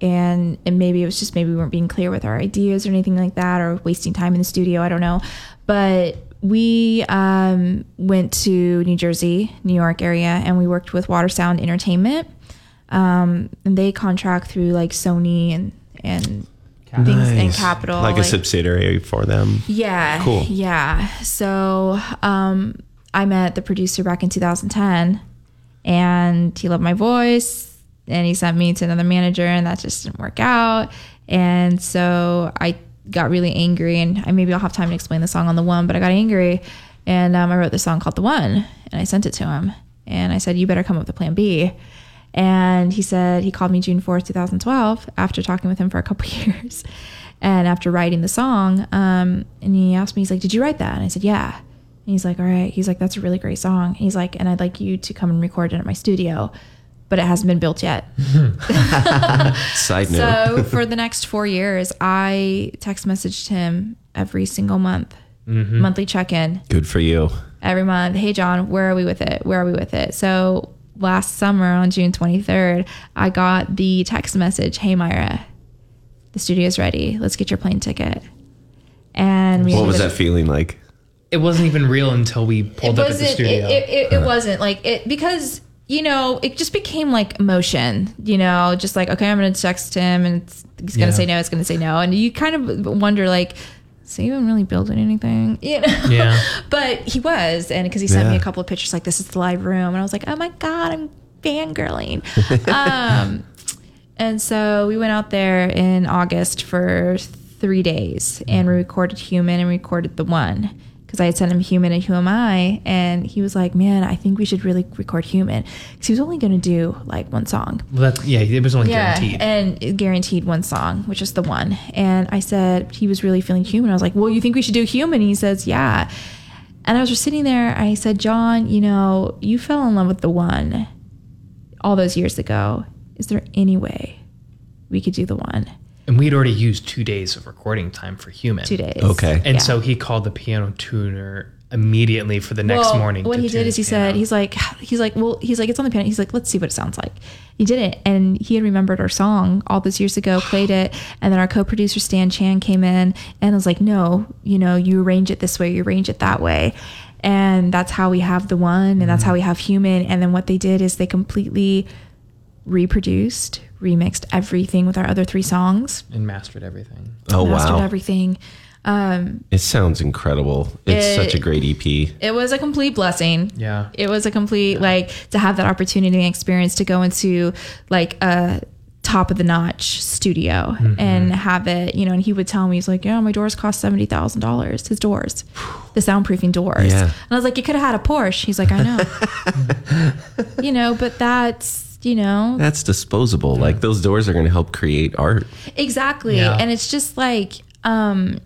and and maybe it was just maybe we weren't being clear with our ideas or anything like that or wasting time in the studio. I don't know. But we um, went to new jersey new york area and we worked with water sound entertainment um, and they contract through like sony and and things in Capital, Capitol. like, a subsidiary for them. Yeah. Cool. Yeah. So um, I met the producer back in 2010 and he loved my voice and he sent me to another manager and that just didn't work out. And so I got really angry and I, maybe I'll have time to explain the song on the one, but I got angry and um, I wrote this song called The One and I sent it to him and I said, you better come up with a plan B. And he said, he called me June 4th, 2012 after talking with him for a couple years. And after writing the song, um, and he asked me, he's like, Did you write that? And I said, Yeah. And he's like, All right. He's like, That's a really great song. And he's like, And I'd like you to come and record it at my studio, but it hasn't been built yet. Side note. so for the next four years, I text messaged him every single month, Mhm. monthly check in Good for you. every month. Hey, John, where are we with it? Where are we with it? So last summer on June 23rd, I got the text message Hey, Myra, the studio's ready. Let's get your plane ticket. And we What was that feeling like? It wasn't even real until we pulled it up at the studio. it, it, it, it wasn't like it because you know it just became like emotion you know just like okay i'm gonna text him and it's, he's gonna Yeah. say no it's gonna say no. And you kind of wonder like is he even really building anything? You know? Yeah. but he was. And because he sent me a couple of pictures like this is the live room. And i was like oh my god i'm fangirling. Um and so we went out there in August for three days and we recorded Human and recorded The One because I had sent him Human and Who Am I? And he was like, Man, I think we should really record Human because he was only going to do like one song. well, that's, yeah, it was only guaranteed. And guaranteed one song, which is The One. And I said, He was really feeling human. I was like, Well, you think we should do Human? And he says, Yeah. And I was just sitting there. I said, John, you know, you fell in love with The One all those years ago. Is there any way we could do The One? And we'd already used two days of recording time for human. Two days. Okay. And Yeah. so he called the piano tuner immediately for the next Well, morning. What to he did is he his piano. said, he's like, he's like, well, he's like, it's on the piano. He's like, let's see what it sounds like. He did it, and he had remembered our song all those years ago, played it, and then our co-producer Stan Chan came in and was like, no, you know, you arrange it this way, you arrange it that way, and that's how we have the one, and that's Mm-hmm. how we have human. And then what they did is they completely reproduced, remixed everything with our other three songs, and mastered everything. Oh, mastered wow. everything. Um, It sounds incredible. It's It- such a great EP. it was a complete blessing. Yeah. It was a complete like to have that opportunity and experience to go into like a top of the notch studio Mhm. and have it, you know, and he would tell me, he's like, Yeah, my doors cost seventy thousand dollars. His doors. The soundproofing doors. Yeah. And I was like, You could have had a Porsche. He's like, I know. you know, but that's you know That's disposable. Like those doors are going to help create art. Exactly. Yeah. And it's just like, um,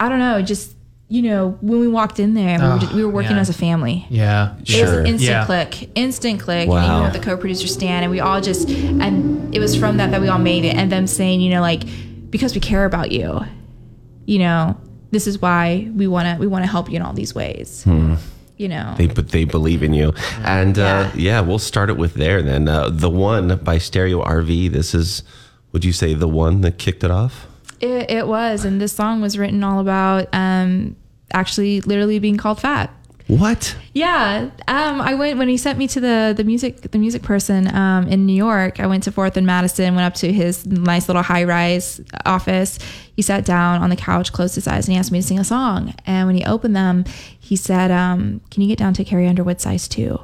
I don't know, just, you know, when we walked in there, we, were, Oh, just, we were working man. as a family. Yeah. It was an instant click, instant click. And Wow. even with the co-producer Stan, and we all just, and it was from that that we all made it. And them saying, you know, like because we care about you, you know, this is why we want to we want to help you in all these ways. Hmm. You know, They but they believe in you, and uh, yeah, we'll start it with there then. Uh, the one by Stereo RV. This is, would you say, the one that kicked it off? it, it was, and this song was written all about um, actually literally being called fat. What? Yeah, um, I went when he sent me to the the music the music person um, in New York. I went to Fourth and Madison, went up to his nice little high rise office. He sat down on the couch, closed his eyes, and he asked me to sing a song. And when he opened them, he said, um, "Can you get down to Carrie Underwood size two?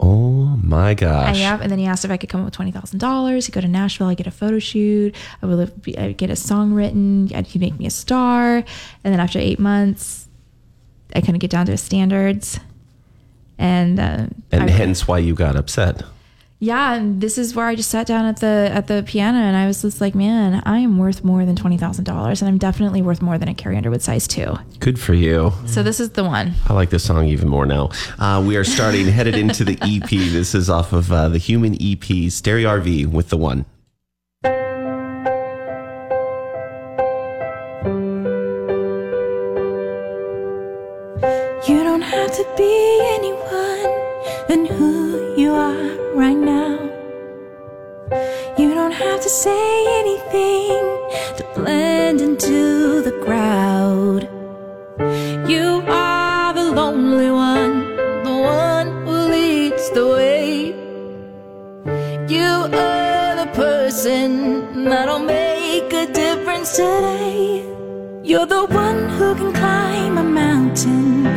Oh my gosh! And, yeah, and then he asked if I could come up with twenty thousand dollars. He'd go to Nashville. I get a photo shoot. I would live, I'd get a song written. He'd make me a star. And then after eight months, I couldn't get down to his standards. And uh, and I- hence why you got upset. yeah, and this is where I just sat down at the at the piano and I was just like, man, I am worth more than twenty thousand dollars, and I'm definitely worth more than a Carrie Underwood size two. Good for you. So this is the one. I like this song even more now. Uh, we are starting headed into the EP. This is off of uh, the Human EP, Stereo RV with the one. be anyone than who you are right now. You don't have to say anything to blend into the crowd. You are the lonely one, the one who leads the way. You are the person that'll make a difference today. You're the one who can climb a mountain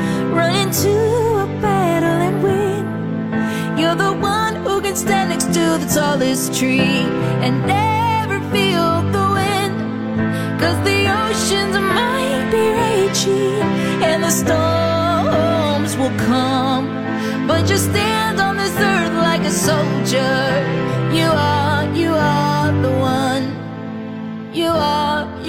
into a battle and win. You're the one who can stand next to the tallest tree and never feel the wind. Cause the oceans might be raging and the storms will come. But you stand on this earth like a soldier. You are, you are the one. You are.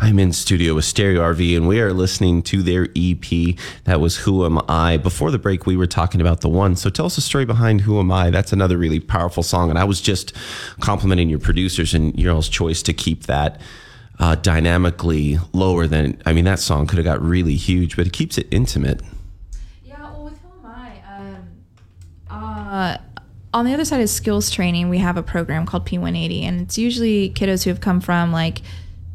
I'm in studio with Stereo RV, and we are listening to their EP. That was Who Am I? Before the break, we were talking about the one. So tell us the story behind Who Am I? That's another really powerful song. And I was just complimenting your producers and your all's choice to keep that uh, dynamically lower than. I mean, that song could have got really huge, but it keeps it intimate. Yeah, well, with Who Am I? Um, uh, on the other side of skills training, we have a program called P180, and it's usually kiddos who have come from like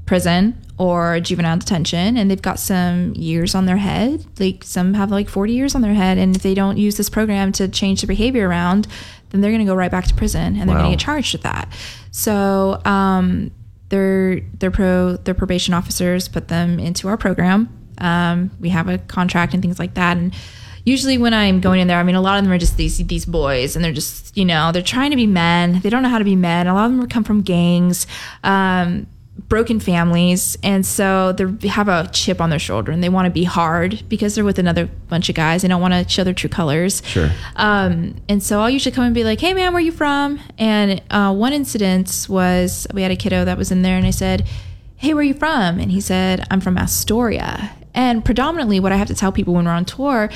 prison or juvenile detention, and they've got some years on their head. Like some have like 40 years on their head, and if they don't use this program to change their behavior around, then they're going to go right back to prison, and they're going to get charged with that. So um, their their pro their probation officers put them into our program. Um, we have a contract and things like that, and usually when I'm going in there, I mean, a lot of them are just these these boys, and they're just you know they're trying to be men. They don't know how to be men. A lot of them come from gangs. Um, broken families and so they have a chip on their shoulder and they want to be hard because they're with another bunch of guys they don't want to show their true colors Sure. um, and so I'll usually come and be like, "Hey, man, where you from?" And uh, one incident was we had a kiddo that was in there, and I said, "Hey, where you from?" And he said, "I'm from Astoria." And predominantly, what I have to tell people when we're on tour,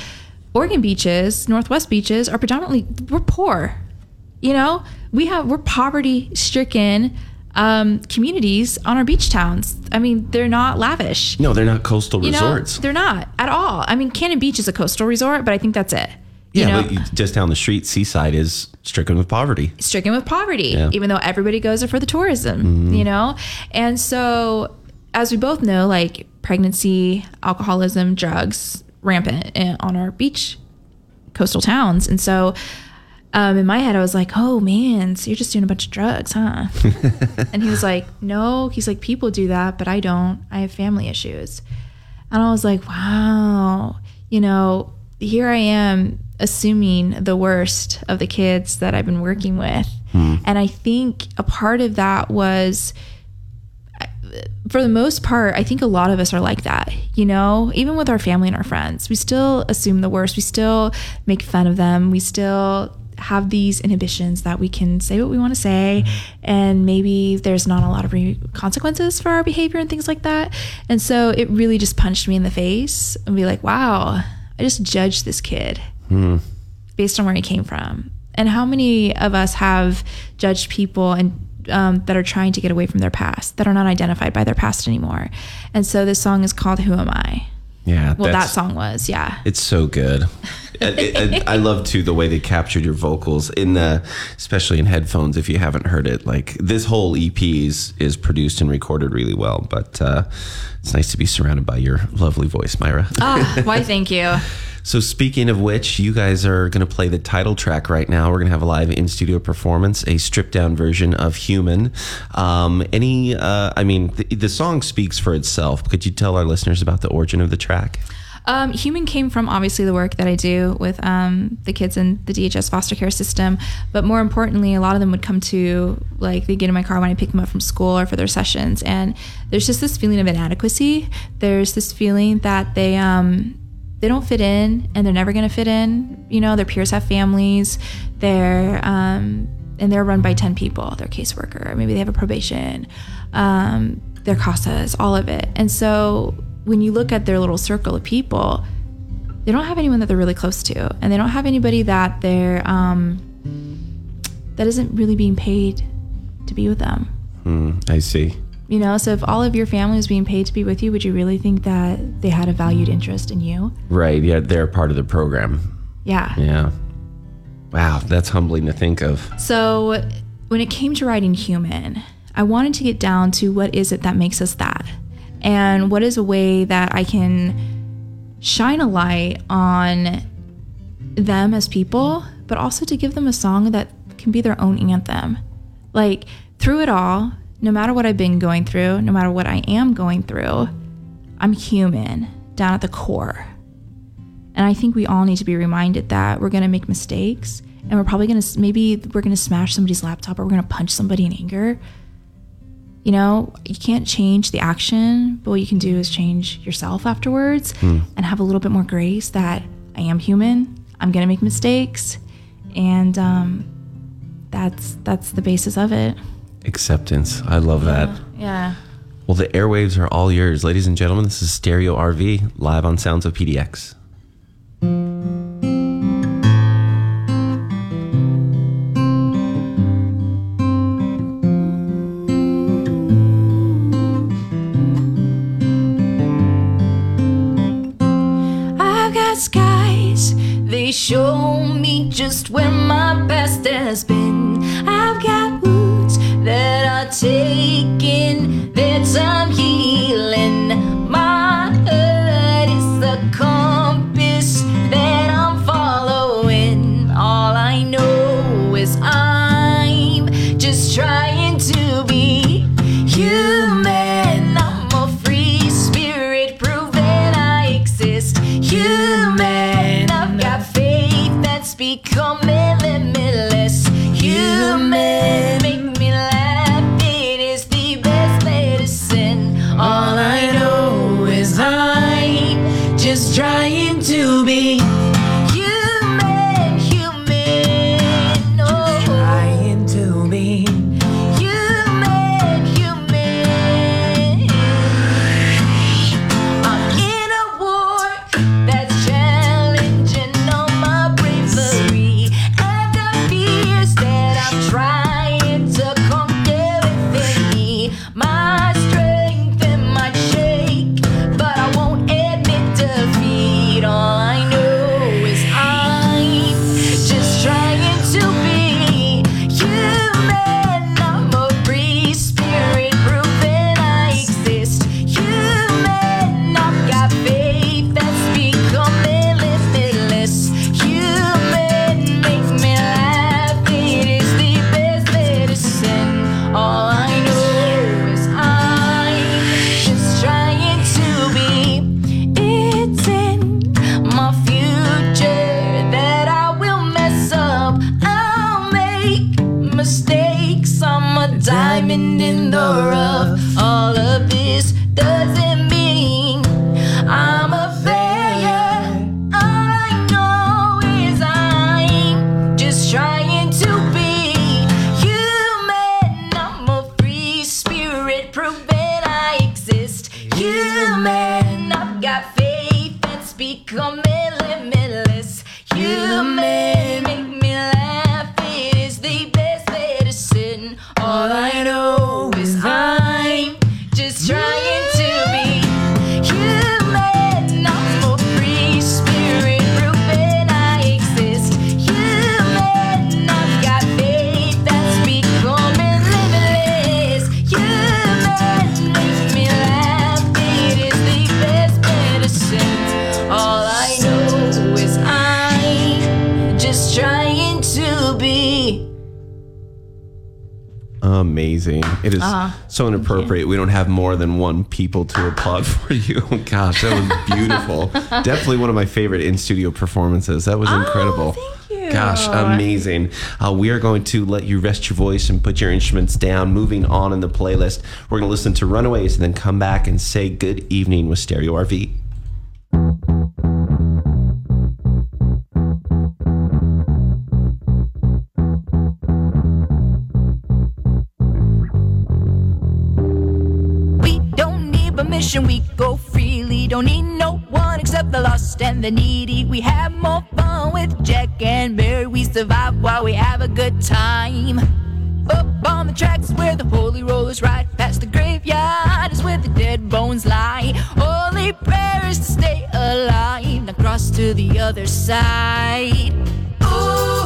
Oregon beaches, Northwest beaches, are predominantly we're poor. You know, we have we're poverty stricken um, communities on our beach towns. I mean, they're not lavish. No, they're not coastal You know, resorts. they're not at all. I mean, Cannon Beach is a coastal resort, but I think that's it. You yeah, know? but just down the street, Seaside is stricken with poverty. stricken with poverty, Yeah. even though everybody goes there for the tourism, Mhm. you know? And so, as we both know, like pregnancy, alcoholism, drugs, rampant eh, on our beach coastal towns. And so, um, in my head, I was like, oh man, so you're just doing a bunch of drugs, huh? and he was like, no. He's like, people do that, but I don't. I have family issues. And I was like, wow, you know, here I am assuming the worst of the kids that I've been working with. And I think a part of that was, for the most part, I think a lot of us are like that, you know, even with our family and our friends. We still assume the worst. We still make fun of them. We still have these inhibitions that we can say what we want to say and maybe there's not a lot of re- consequences for our behavior and things like that. And so it really just punched me in the face and be like wow i just judged this kid Hmm. based on where he came from. And how many of us have judged people and um, that are trying to get away from their past that are not identified by their past anymore? And so this song is called who am i Yeah. well that song was yeah It's so good. And- and I love too the way they captured your vocals in the, especially in headphones. If you haven't heard it, like this whole EP is is produced and recorded really well. But uh, it's nice to be surrounded by your lovely voice, Myra. ah why thank you So speaking of which, you guys are going to play the title track right now. We're going to have a live in studio performance, a stripped down version of "Human." Um, any, uh, I mean, the, the song speaks for itself. Could you tell our listeners about the origin of the track? Um, human came from obviously the work that I do with um, the kids in the DHS foster care system, but more importantly, a lot of them would come to like they get in my car when I pick them up from school or for their sessions, and there's just this feeling of inadequacy. There's this feeling that they um, they don't fit in and they're never going to fit in. You know, their peers have families, they're um, and they're run by ten people. They're caseworker, maybe they have a probation, um, their casas, all of it, and so when you look at their little circle of people, they don't have anyone that they're really close to, and they don't have anybody that they're um, that isn't really being paid to be with them. Hmm, I see. You know, so if all of your family was being paid to be with you, would you really think that they had a valued interest in you? Right. Yeah, they're part of the program. Yeah. Yeah. Wow, that's humbling to think of. So when it came to writing human, I wanted to get down to what is it that makes us that? And what is a way that I can shine a light on them as people, but also to give them a song that can be their own anthem. Like through it all, no matter what I've been going through, no matter what I am going through, I'm human down at the core. And I think we all need to be reminded that we're going to make mistakes and we're probably going to, maybe we're going to smash somebody's laptop or we're going to punch somebody in anger. You know, you can't change the action, but what you can do is change yourself afterwards Hmm. and have a little bit more grace that I am human, I'm going to make mistakes. And um, that's that's the basis of it. Acceptance. I love that. Yeah. Well, the airwaves are all yours. Ladies and gentlemen, this is Stereo RV live on Sounds of PDX. Show me just where my best has been. I've got wounds that are taking so inappropriate. We don't have more than one people to applaud for you. Gosh, that was beautiful. Definitely one of my favorite in studio performances. That was incredible. you. Gosh, amazing. Uh, we are going to let you rest your voice and put your instruments down. Moving on in the playlist, we're going to listen to Runaways and then come back and say good evening with Stereo RV. Need we go freely. Don't need no one except the lost and the needy. We have more fun with Jack and Mary. We survive while we have a good time. Up on the tracks where the holy rollers ride. Past the graveyard is where the dead bones lie. Prayer is to stay alive. Now cross to the other side. Ooh,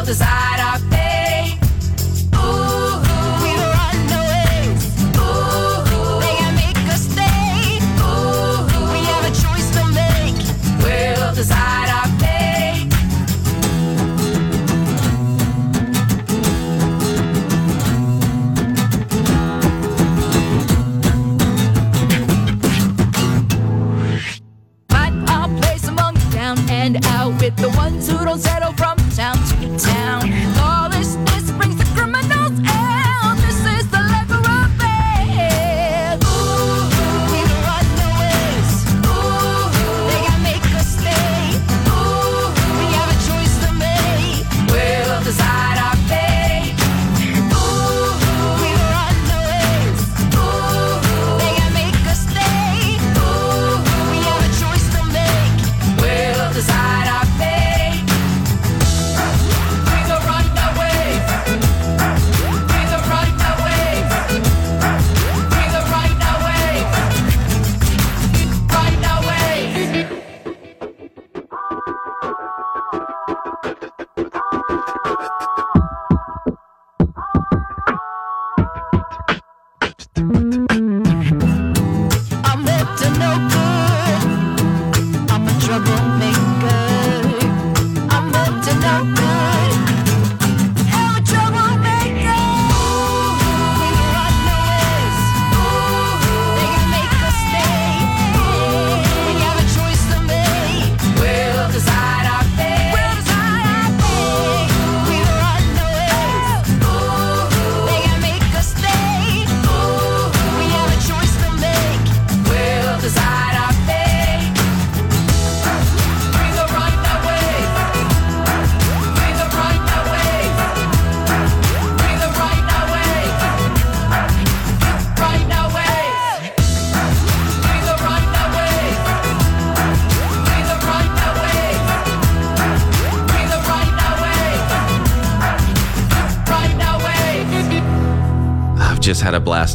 We'll decide our fate. Ooh, we the runaways. Ooh, they gotta make us stay. Ooh, we have a choice to make. We'll decide town.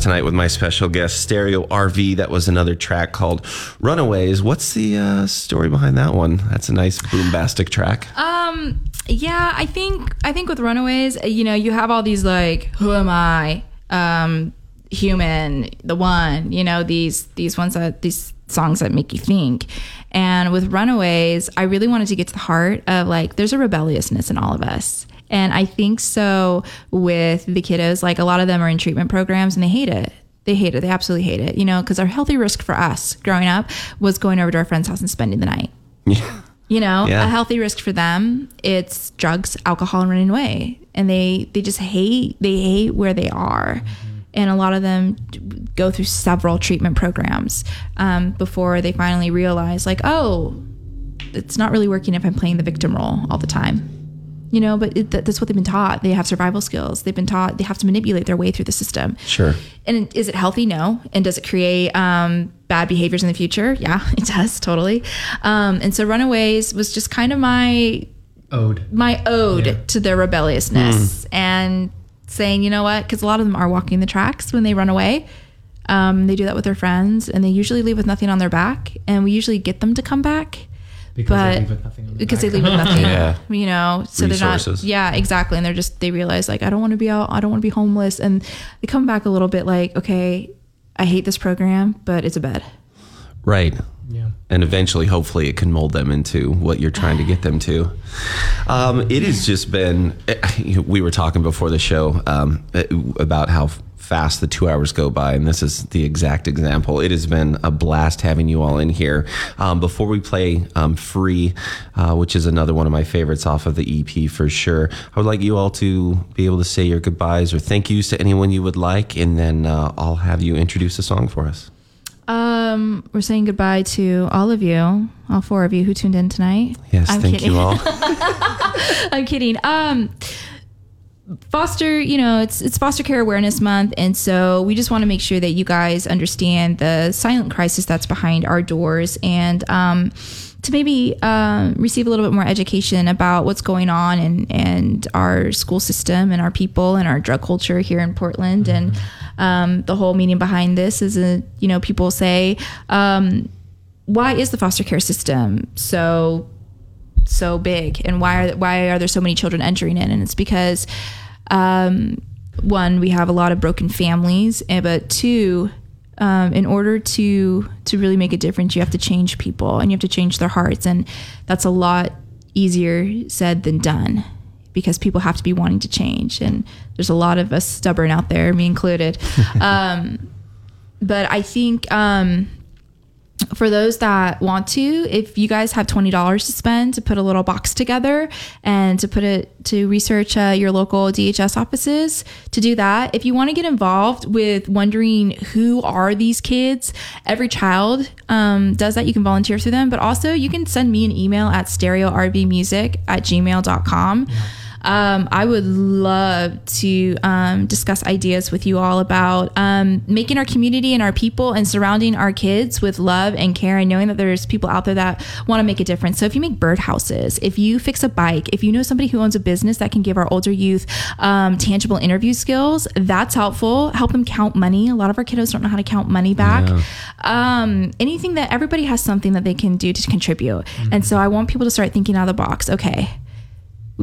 Tonight with my special guest, Stereo RV. That was another track called Runaways. What's the uh, story behind that one? That's a nice boombastic track. Um, yeah, I think I think with Runaways, you know, you have all these like, who am I? Um, human, the one, you know, these these ones that these songs that make you think. And with Runaways, I really wanted to get to the heart of like there's a rebelliousness in all of us. And I think so with the kiddos, like a lot of them are in treatment programs and they hate it. They hate it. They absolutely hate it, you know, because our healthy risk for us growing up was going over to our friend's house and spending the night. Yeah. You know, Yeah. a healthy risk for them, it's drugs, alcohol, and running away. And they they just hate they hate where they are. And a lot of them go through several treatment programs um, before they finally realize, like, oh, it's not really working if I'm playing the victim role all the time. You know, but it, that's what they've been taught. They have survival skills. They've been taught they have to manipulate their way through the system. Sure. And is it healthy? No. And does it create um, bad behaviors in the future? Yeah, it does totally. Um, and so Runaways was just kind of my Ode. my ode to their rebelliousness and saying, you know what? Because a lot of them are walking the tracks when they run away. Um, they do that with their friends, and they usually leave with nothing on their back. And we usually get them to come back. Because but they leave with nothing on their because back. they leave with nothing, Yeah. you know. So they're not, yeah, exactly. And they're just they realize like I don't want to be out, I don't want to be homeless, and they come back a little bit like, okay, I hate this program, but it's a bed. Right. Yeah. And eventually, hopefully, it can mold them into what you're trying to get them to. Um, it has just been, we were talking before the show um, about how fast the two hours go by, and this is the exact example. It has been a blast having you all in here. Um, before we play um, Free, uh, which is another one of my favorites off of the EP for sure, I would like you all to be able to say your goodbyes or thank yous to anyone you would like, and then uh, I'll have you introduce a song for us. Um, we're saying goodbye to all of you, all four of you who tuned in tonight. Yes, I'm thank kidding. you all. I'm kidding. Um, foster, you know, it's it's Foster Care Awareness Month, and so we just want to make sure that you guys understand the silent crisis that's behind our doors, and um, to maybe um, receive a little bit more education about what's going on and and our school system and our people and our drug culture here in Portland, and um, the whole meaning behind this is a you know people say. Um, why is the foster care system so so big and why are why are there so many children entering in? And it's because um, one we have a lot of broken families and but two um, in order to to really make a difference you have to change people and you have to change their hearts and that's a lot easier said than done because people have to be wanting to change and there's a lot of us stubborn out there me included. Um, but i think um, for those that want to, if you guys have twenty dollars to spend to put a little box together and to put it to research uh, your local DHS offices, to do that. If you want to get involved with wondering who are these kids, every child um, does that. You can volunteer through them, but also you can send me an email at stereorvmusic at gmail.com. Um, I would love to um, discuss ideas with you all about um, making our community and our people and surrounding our kids with love and care and knowing that there's people out there that want to make a difference. So if you make birdhouses, if you fix a bike, if you know somebody who owns a business that can give our older youth um, tangible interview skills, that's helpful. Help them count money. A lot of our kiddos don't know how to count money back. Um, anything that everybody has something that they can do to contribute. And so I want people to start thinking out of the box. Okay,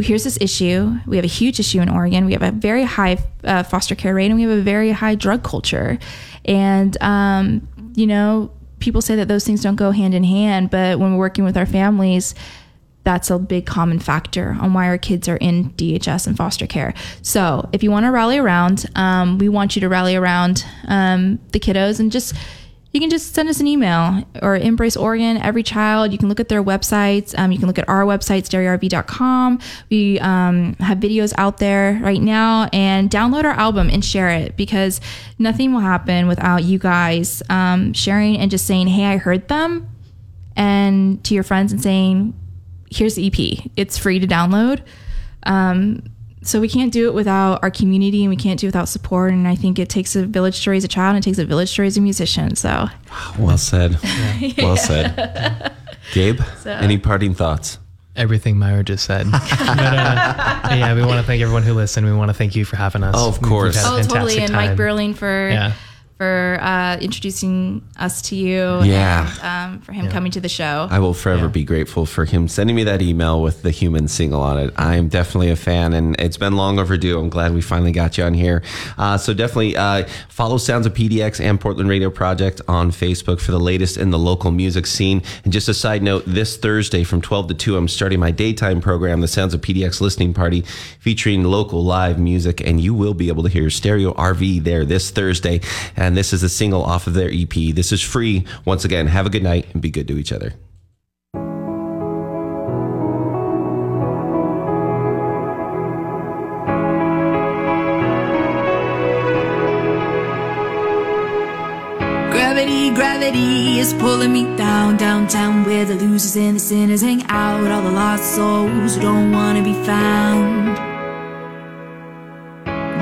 here's this issue. We have a huge issue in Oregon. We have a very high uh, foster care rate, and we have a very high drug culture. And um, you know, people say that those things don't go hand in hand, but when we're working with our families, that's a big common factor on why our kids are in DHS and foster care. So if you want to rally around, um, we want you to rally around um, the kiddos and just you can just send us an email or embrace Oregon every child. You can look at their websites. Um, you can look at our website, stereorv.com. We um, have videos out there right now and download our album and share it because nothing will happen without you guys um, sharing and just saying, Hey, I heard them. And to your friends and saying, Here's the EP. It's free to download. Um, so we can't do it without our community and we can't do it without support and i think it takes a village to raise a child and it takes a village to raise a musician so Well said. Well said. Gabe, So- any parting thoughts? Everything Myra just said. but, uh, yeah, we want to thank everyone who listened. We want to thank you for having us. Oh, of We've- we've course. oh totally fantastic and mike time. burling for Yeah. For uh, introducing us to you Yeah. and um, for him coming to the show I will forever be grateful for him sending me that email with the human single on it. I'm definitely a fan, and it's been long overdue. I'm glad we finally got you on here. Uh, so definitely uh, follow Sounds of PDX and Portland Radio Project on Facebook for the latest in the local music scene. And just a side note, this Thursday from 12 to 2, I'm starting my daytime program, the Sounds of PDX Listening Party, featuring local live music, and you will be able to hear Stereo RV there this Thursday. And this is a single off of their EP. This is free. Once again, have a good night and be good to each other. Gravity, gravity is pulling me down, downtown where the losers and the sinners hang out. All the lost souls who don't wanna be found.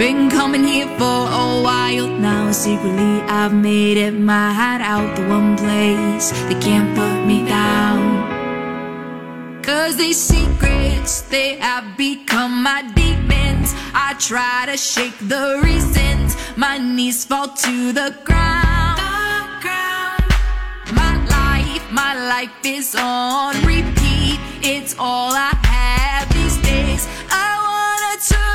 Been coming here for a while now. Secretly, I've made it my hideout, the one place they can't put me down. Cause these secrets, they have become my demons. I try to shake the reasons my knees fall to the ground. My life, my life is on repeat. It's all I have these days. I wanna turn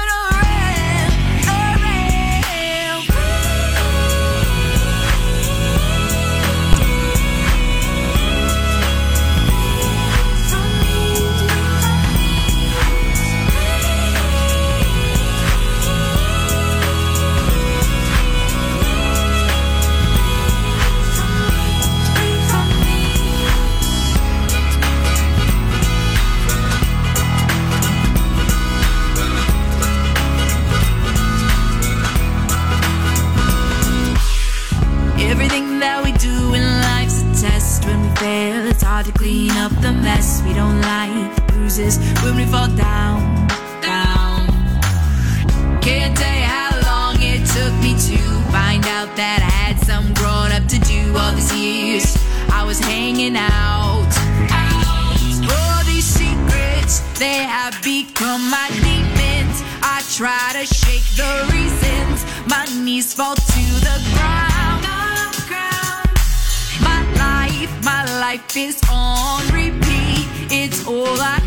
that we do in life's a test. When we fail, it's hard to clean up the mess. We don't like bruises when we fall down, down. Can't tell you how long it took me to find out that I had some growing up to do. All these years I was hanging out. All these secrets, they have become my demons. I try to shake the reasons my knees fall to the ground. Life, is on repeat. It's all I